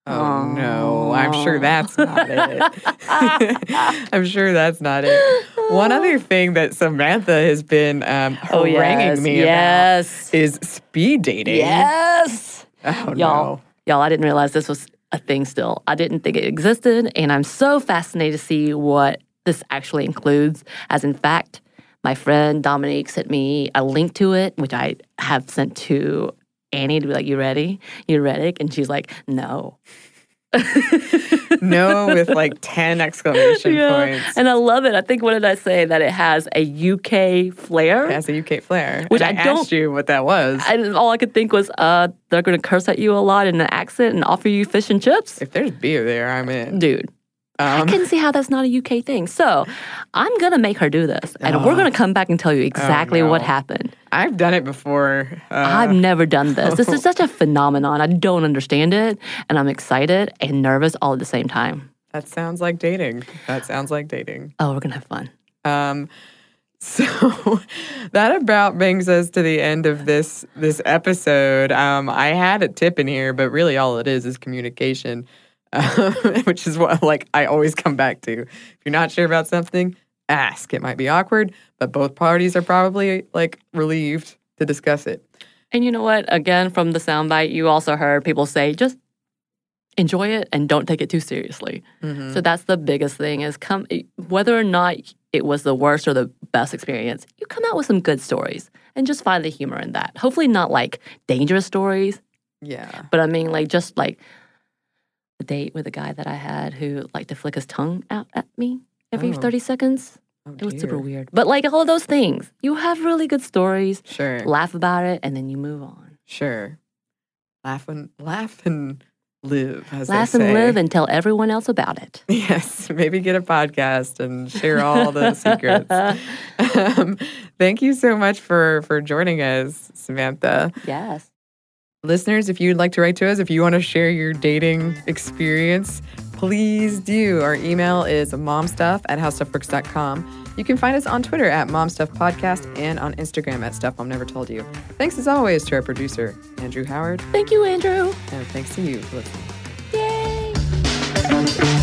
Oh no, I'm sure that's not it. *laughs* I'm sure that's not it. One other thing that Samantha has been um, haranguing me Oh, yes. about is speed dating. Yes. Oh Y'all, no. y'all, I didn't realize this was a thing still. I didn't think it existed, and I'm so fascinated to see what this actually includes. As in fact, my friend Dominique sent me a link to it, which I have sent to Anney to be like, "You ready? You ready?" And she's like, "No." *laughs* No, with like 10 exclamation points. And I love it. I think what did I say that it has a UK flair? It has a UK flair. Which And I I, don't- asked you what that was. And all I could think was, uh, they're going to curse at you a lot in an accent and offer you fish and chips. if there's beer there, I'm in. Dude, I Um, couldn't see how that's not a UK thing. So I'm going to make her do this. And we're going to come back and tell you exactly what Oh. no. happened. I've done it before. Uh, I've never done this. This is *laughs* such a phenomenon. I don't understand it. And I'm excited and nervous all at the same time. that sounds like dating. That sounds like dating. Oh, we're going to have fun. Um, *laughs* so that about brings us to the end of this this episode. Um, I had a tip in here, but really all it is is communication, um, *laughs* which is what like I always come back to. If you're not sure about something, ask. It might be awkward, but both parties are probably like relieved to discuss it. And you know what? Again, from the soundbite, you also heard people say just enjoy it and don't take it too seriously. So that's the biggest thing is come whether or not it was the worst or the best experience, you come out with some good stories and just find the humor in that. Hopefully not like dangerous stories, Yeah. but I mean like just like the date with a guy that I had who liked to flick his tongue out at me every Oh. 30 seconds. Oh, It was super weird. But like all those things, you have really good stories, Sure. laugh about it, and then you move on. Sure. Laugh and laugh and live. Laugh and live and tell everyone else about it. *laughs* Yes, maybe get a podcast and share all the *laughs* secrets. *laughs* Um, thank you so much for for joining us, Samantha. Yes. Listeners, if you'd like to write to us, if you want to share your dating experience, please do. Our email is momstuff at howstuffworks.com. You can find us on Twitter at momstuffpodcast and on Instagram at Stuff Mom Never Told You. Thanks as always to our producer, Andrew Howard, Thank you, Andrew. and thanks to you for listening. Yay.